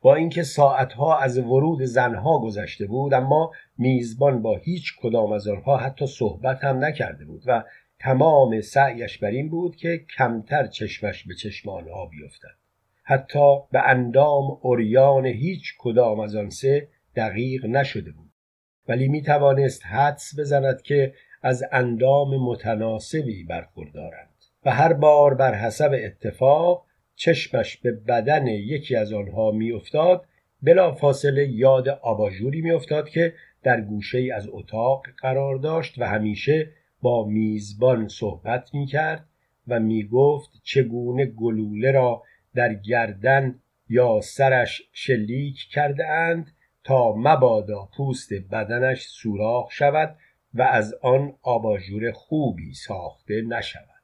A: با اینکه ساعتها از ورود زنها گذشته بود اما میزبان با هیچ کدام از آنها حتی صحبت هم نکرده بود و تمام سعیش بر این بود که کمتر چشمش به چشم آنها بیفتد. حتی به اندام اوریان هیچ کدام از آن سه دقیق نشده بود. ولی می توانست حدس بزند که از اندام متناسبی برخوردارند. و هر بار بر حسب اتفاق چشمش به بدن یکی از آنها میافتاد بلا فاصله یاد آباژوری میافتاد که در گوشه از اتاق قرار داشت و همیشه با میزبان صحبت می کرد و می گفت چگونه گلوله را در گردن یا سرش شلیک کرده اند تا مبادا پوست بدنش سوراخ شود و از آن آباژور خوبی ساخته نشود.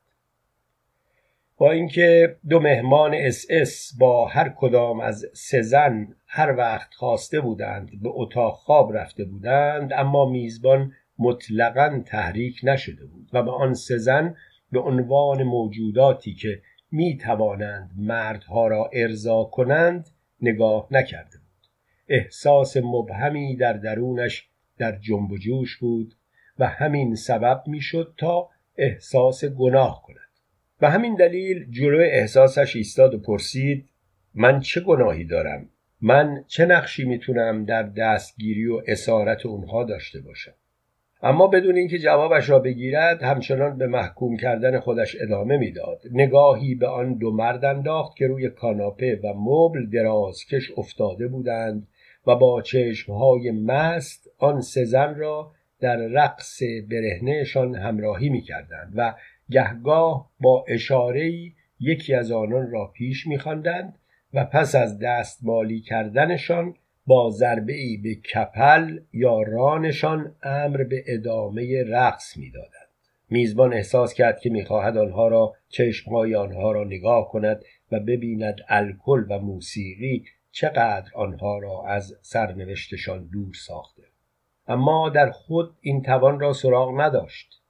A: با اینکه دو مهمان اس اس با هر کدام از سه زن هر وقت خواسته بودند به اتاق خواب رفته بودند اما میزبان مطلقا تحریک نشده بود و به آن سه زن به عنوان موجوداتی که می توانند مردها را ارضا کنند نگاه نکرده بود. احساس مبهمی در درونش در جنب و جوش بود و همین سبب می‌شد تا احساس گناه کند. و همین دلیل جلوی احساسش ایستاد و پرسید من چه گناهی دارم؟ من چه نقشی می‌تونم در دستگیری و اسارت اونها داشته باشم؟ اما بدون اینکه جوابش را بگیرد همچنان به محکوم کردن خودش ادامه می‌داد. نگاهی به آن دو مرد انداخت که روی کاناپه و مبل درازکش افتاده بودند و با چشمهای مست آن سه را در رقص برهنهشان همراهی می‌کردند و گهگاه با اشارهای یکی از آنان را پیش میخواندند و پس از دستمالی کردنشان با ضربه ای به کپل یا رانشان امر به ادامه رقص می‌دادند. میزبان احساس کرد که می‌خواهد آنها را چشمهای آنها را نگاه کند و ببیند الکل و موسیقی چقدر آنها را از سرنوشتشان دور ساخته. اما در خود این توان را سراغ نداشت.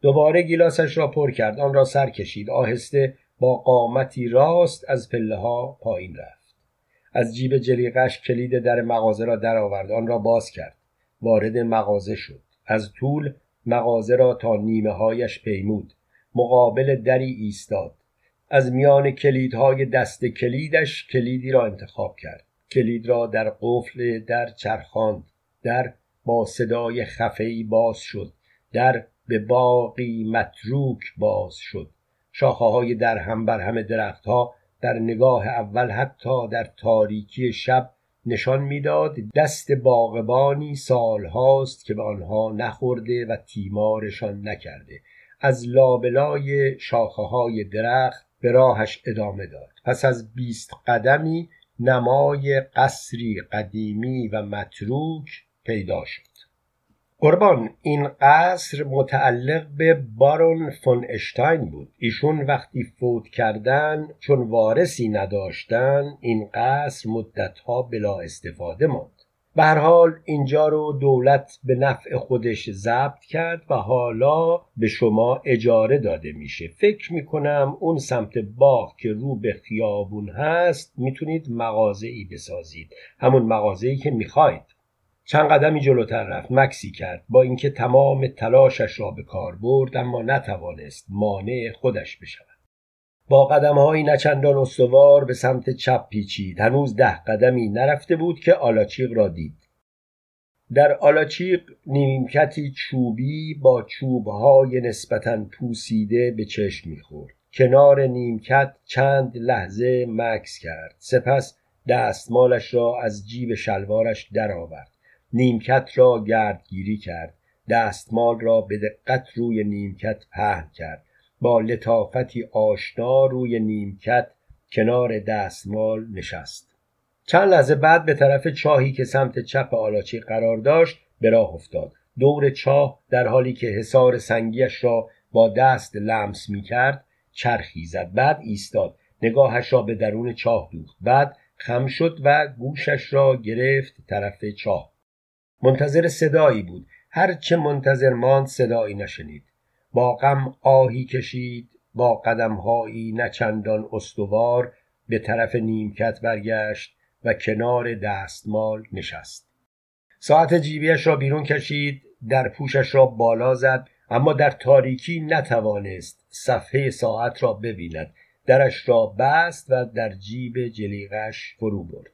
A: دوباره گیلاسش را پر کرد. آن را سر کشید. آهسته با قامتی راست از پله ها پایین رفت. از جیب جلیقش کلید در مغازه را درآورد. آن را باز کرد. وارد مغازه شد. از طول مغازه را تا نیمه هایش پیمود. مقابل دری ایستاد. از میان کلیدهای دست کلیدش کلیدی را انتخاب کرد. کلید را در قفل در چرخاند. در با صدای خفهی باز شد. در به باقی متروک باز شد. شاخه های در هم بر همه درختها در نگاه اول حتی در تاریکی شب نشان می‌داد دست باغبانی سالهاست که به آنها نخورده و تیمارشان نکرده. از لابلای شاخه های درخت به راهش ادامه داد. پس از بیست قدمی نمای قصری قدیمی و متروک پیدا شد. قربان این قصر متعلق به بارون فون اشتاین بود. ایشون وقتی فوت کردن چون وارثی نداشتن این قصر مدتها بلا استفاده ماند. به هر حال اینجا رو دولت به نفع خودش ضبط کرد و حالا به شما اجاره داده میشه. فکر می‌کنم اون سمت باغ که رو به خیابون هست می‌تونید مغازه ای بسازید. همون مغازه ای که می‌خواید. چند قدمی جلوتر رفت مکسی کرد. با اینکه تمام تلاشش را به کار برد اما نتوانست مانع خودش بشود. با قدمهایی نچندان استوار به سمت چپ پیچید. هنوز ده قدمی نرفته بود که آلاچیق را دید. در آلاچیق نیمکتی چوبی با چوبهای نسبتا پوسیده به چشم می‌خورد. کنار نیمکت چند لحظه مکس کرد. سپس دستمالش را از جیب شلوارش درآورد. نیمکت را گردگیری کرد. دستمال را به دقت روی نیمکت پهن کرد. با لطافتی آشنا روی نیمکت کنار دستمال نشست. چند لحظه بعد به طرف چاهی که سمت چپ آلاچی قرار داشت به راه افتاد. دور چاه در حالی که حصار سنگیش را با دست لمس می کرد چرخی زد. بعد ایستاد. نگاهش را به درون چاه دوخت. بعد خم شد و گوشش را گرفت طرف چاه. منتظر صدایی بود. هرچه منتظر ماند صدایی نشنید. با غم آهی کشید با قدمهایی نچندان استوار به طرف نیمکت برگشت و کنار دستمال نشست. ساعت جیبیش را بیرون کشید در پوشش را بالا زد اما در تاریکی نتوانست صفحه ساعت را ببیند. درش را بست و در جیب جلیقش فرو برد.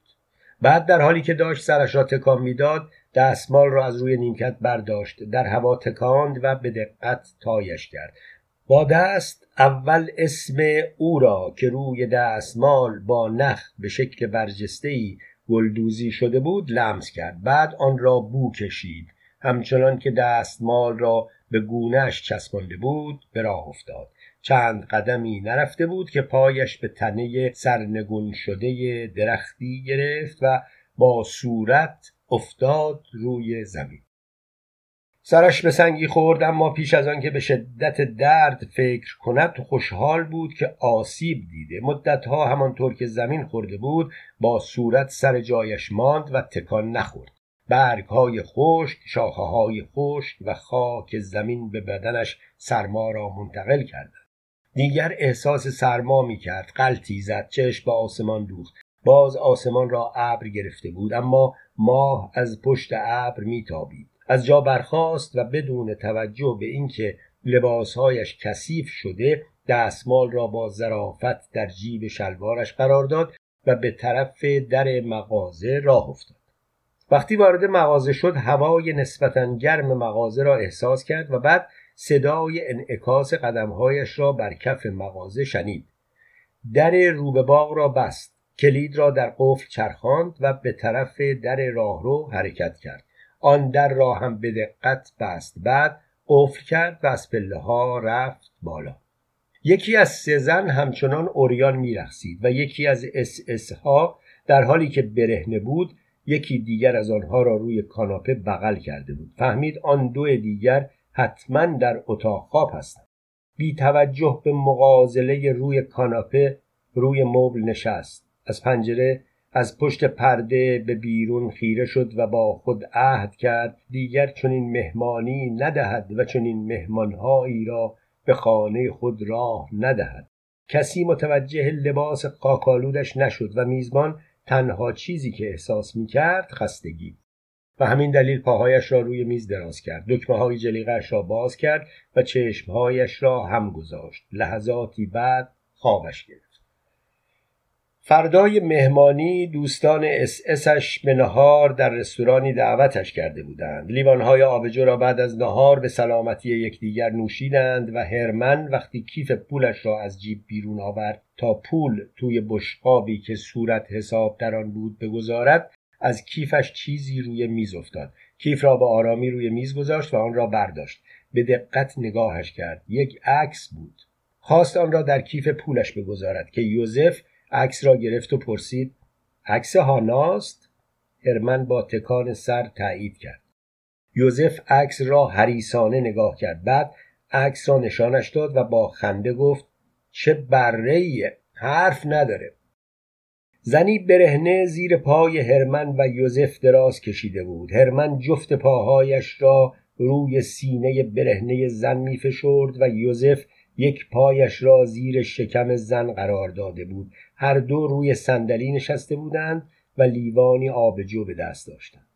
A: بعد در حالی که داشت سرش را تکان می‌داد دستمال را از روی نیمکت برداشت در هوا تکاند و به دقت تایش کرد. با دست اول اسم او را که روی دستمال با نخ به شکل برجسته گلدوزی شده بود لمس کرد. بعد آن را بو کشید. همچنان که دستمال را به گونهش چسبانده بود به راه افتاد. چند قدمی نرفته بود که پایش به تنه سرنگون شده درختی گرفت و با صورت افتاد روی زمین. سرش به سنگی خورد اما پیش از آن که به شدت درد فکر کند خوشحال بود که آسیب دیده. مدتها همانطور که زمین خورده بود با صورت سر جایش ماند و تکان نخورد. برگ های خشک شاخه های خشک و خاک زمین به بدنش سرما را منتقل کردند. دیگر احساس سرما می کرد قلتی زد چشم به آسمان دوخت. باز آسمان را ابر گرفته بود اما ماه از پشت ابر میتابید. از جا برخاست و بدون توجه به اینکه لباسهایش کثیف شده دستمال را با ظرافت در جیب شلوارش قرار داد و به طرف در مغازه راه افتاد. وقتی وارد مغازه شد هوای نسبتا گرم مغازه را احساس کرد و بعد صدای انعکاس قدمهایش را بر کف مغازه شنید. در رو به باغ را بست. کلید را در قفل چرخاند و به طرف در راهرو حرکت کرد. آن در را هم به دقت بست. بعد قفل کرد و از پله ها رفت بالا. یکی از سه زن همچنان عریان می‌رقصید و یکی از اس اس ها در حالی که برهنه بود یکی دیگر از آنها را روی کاناپه بغل کرده بود. فهمید آن دو دیگر حتما در اتاق خواب هستند. بی توجه به مغازله روی کاناپه روی مبل نشست. از پنجره از پشت پرده به بیرون خیره شد و با خود عهد کرد دیگر چنین مهمانی ندهد و چنین مهمانهایی را به خانه خود راه ندهد. کسی متوجه لباس قاکالودش نشد و میزبان تنها چیزی که احساس می کرد خستگی و همین دلیل پاهایش را روی میز دراز کرد. دکمه های جلیقش را باز کرد و چشمهایش را هم گذاشت. لحظاتی بعد خوابش گرفت. فردای مهمانی دوستان اس اسش به نهار در رستورانی دعوتش کرده بودند. لیوانهای آبجو را بعد از نهار به سلامتی یکدیگر نوشیدند و هرمن وقتی کیف پولش را از جیب بیرون آورد تا پول توی بشقابی که صورت حساب در آن بود بگذارد از کیفش چیزی روی میز افتاد. کیف را به آرامی روی میز گذاشت و آن را برداشت. به دقت نگاهش کرد. یک عکس بود. خواست آن را در کیف پولش بگذارد که یوزف عکس را گرفت و پرسید عکس هاناست هرمن با تکان سر تایید کرد. یوزف عکس را حریسانه نگاه کرد. بعد عکس را نشانش داد و با خنده گفت چه بره حرف نداره. زنی برهنه زیر پای هرمن و یوزف دراز کشیده بود. هرمن جفت پاهایش را روی سینه برهنه زن می فشرد و یوزف یک پایش را زیر شکم زن قرار داده بود. هر دو روی صندلی نشسته بودند و لیوانی آبجو به دست داشتند.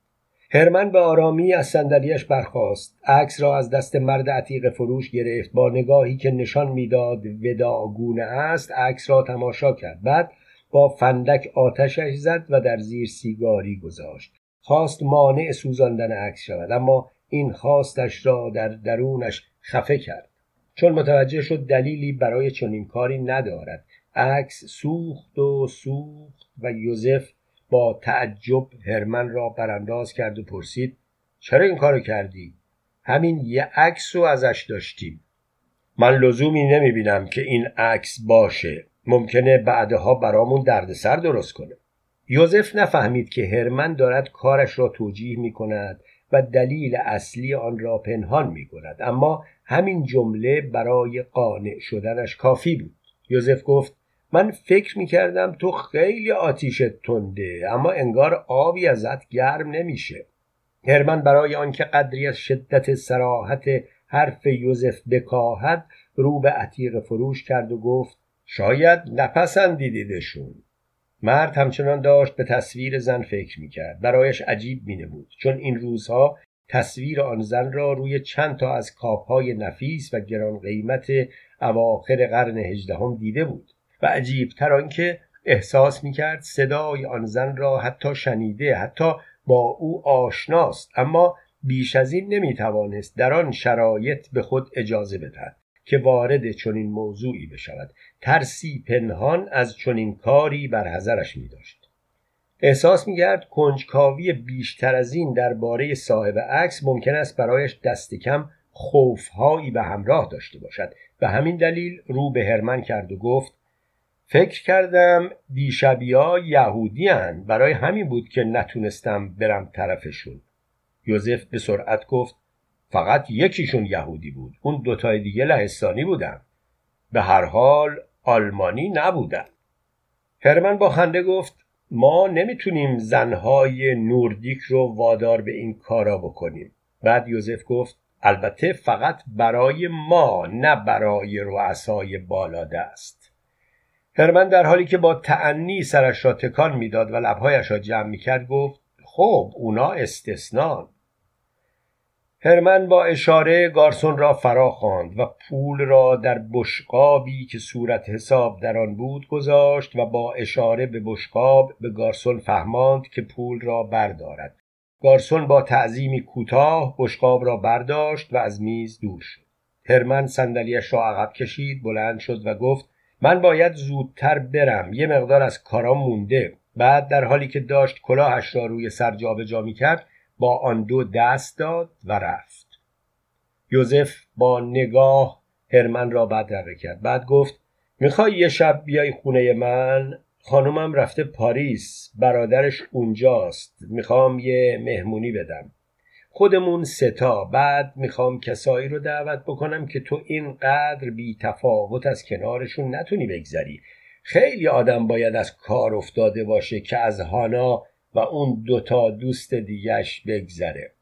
A: هرمن به آرامی از صندلیاش برخاست. عکس را از دست مرد عتیق فروش گرفت. با نگاهی که نشان می‌داد وداگونه است عکس را تماشا کرد. بعد با فندک آتشش زد و در زیر سیگاری گذاشت. خواست مانع سوزاندن عکس شود اما این خواستش را در درونش خفه کرد. چون متوجه شد دلیلی برای چنین کاری ندارد. عکس سوخت و سوخت و یوزف با تعجب هرمن را برانداز کرد و پرسید چرا این کارو کردی؟ همین یه عکس رو ازش داشتیم. من لزومی نمی‌بینم که این عکس باشه. ممکنه بعدها برامون دردسر درست کنه. یوزف نفهمید که هرمن دارد کارش را توجیه می کند و دلیل اصلی آن را پنهان می کند اما همین جمله برای قانع شدنش کافی بود. یوزف گفت من فکر می کردم تو خیلی آتیشت تنده اما انگار آبی ازت گرم نمیشه. هرمن برای آنکه قدری از شدت سراحت حرف یوزف بکاهد رو به عتیق فروش کرد و گفت شاید نپسندیدیدشون. مرد همچنان داشت به تصویر زن فکر می‌کرد. برایش عجیب مینمود چون این روزها تصویر آن زن را روی چند تا از کاپهای نفیس و گران قیمت اواخر قرن هجدهم دیده بود. و عجیبتر آنکه احساس می‌کرد صدای آن زن را حتی شنیده حتی با او آشناست اما بیش از این نمی‌توانست در آن شرایط به خود اجازه بدهد که وارد چنین موضوعی بشود ترسی پنهان از چنین کاری بر حذرش می داشت. احساس می‌کرد کنجکاوی بیشتر از این درباره صاحب عکس ممکن است برایش دست کم خوفهایی به همراه داشته باشد به همین دلیل رو به هرمن کرد و گفت فکر کردم دیشبیا یهودی هن. برای همین بود که نتونستم برم طرفشون. یوزف به سرعت گفت فقط یکیشون یهودی بود. اون دوتای دیگه لهستانی بودن. به هر حال آلمانی نبودن. هرمن با خنده گفت ما نمی‌تونیم زنهای نوردیک رو وادار به این کارا بکنیم. بعد یوزف گفت البته فقط برای ما نه برای رؤسای بالاده است هرمن در حالی که با تعنی سرش را تکان می‌داد و لبهایش را جمع می‌کرد گفت خب اونا استثنان. هرمن با اشاره گارسون را فرا خواند و پول را در بشقابی که صورت حساب در آن بود گذاشت و با اشاره به بشقاب به گارسون فهماند که پول را بردارد. گارسون با تعظیمی کوتاه بشقاب را برداشت و از میز دور شد. هرمن صندلیاش را عقب کشید بلند شد و گفت من باید زودتر برم. یه مقدار از کارام مونده. بعد در حالی که داشت کلاهش را روی سر جابجا می‌کرد با آن دو دست داد و رفت. یوزف با نگاه هرمن را بدرقه کرد. بعد گفت می‌خوای یه شب بیای خونه من؟ خانومم رفته پاریس. برادرش اونجاست. می‌خوام یه مهمونی بدم. خودمون ستا بعد می‌خوام کسایی رو دعوت بکنم که تو اینقدر بی تفاوت از کنارشون نتونی بگذری. خیلی آدم باید از کار افتاده باشه که از هانا و اون دوتا دوست دیگش بگذره.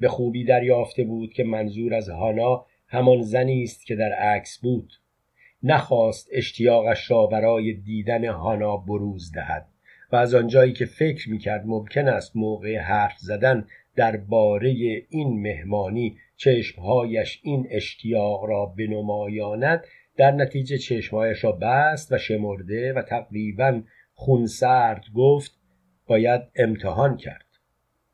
A: به خوبی دریافته بود که منظور از هانا همان زنی است که در عکس بود. نخواست اشتیاقش را برای دیدن هانا بروز دهد و از آنجایی که فکر می‌کرد ممکن است موقع حرف زدن درباره این مهمانی چشمهایش این اشتیاق را بنمایاند در نتیجه چشمهایش را بست و شمرده و تقریبا خونسرد گفت باید امتحان کرد.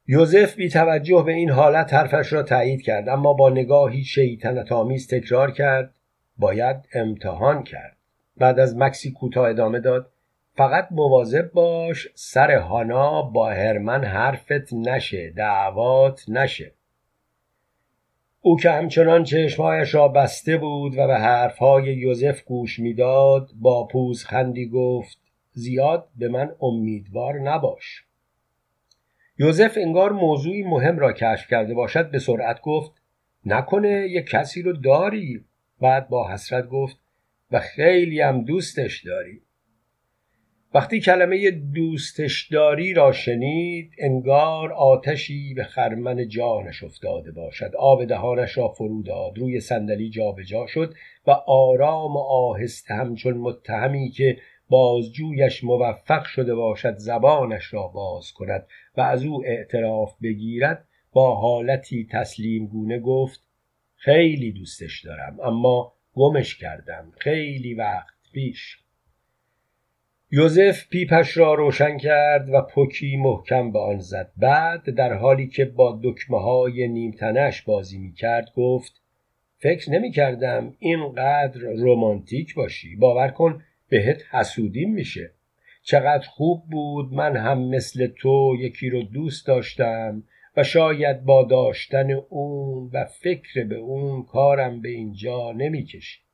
A: یوزف بی توجه به این حالت حرفش را تایید کرد اما با نگاهی شیطنت آمیز تکرار کرد باید امتحان کرد. بعد از مکسی کوتاه ادامه داد فقط مواظب باش سر هانا با هرمن حرفت نشه دعوات نشه. او که همچنان چشمهایش را بسته بود و به حرفهای یوزف گوش می‌داد با پوزخندی گفت زیاد به من امیدوار نباش. یوزف انگار موضوعی مهم را کشف کرده باشد به سرعت گفت نکنه یه کسی رو داری. بعد با حسرت گفت و خیلی هم دوستش داری. وقتی کلمه دوستش داری را شنید انگار آتشی به خرمن جانش افتاده باشد. آب دهانش را فرو داد روی صندلی جابجا شد و آرام و آهسته همچون متهمی که بازجویش موفق شده باشد زبانش را باز کند و از او اعتراف بگیرد. با حالتی تسلیم گونه گفت خیلی دوستش دارم اما گمش کردم. خیلی وقت پیش. یوزف پیپش را روشن کرد و پوکی محکم به آن زد. بعد در حالی که با دکمه های نیمتنش بازی می کرد گفت فکر نمی کردم اینقدر رومانتیک باشی. باور کن بهت حسودیم میشه. چقدر خوب بود. من هم مثل تو یکی رو دوست داشتم و شاید با داشتن اون و فکر به اون کارم به اینجا نمی‌کشید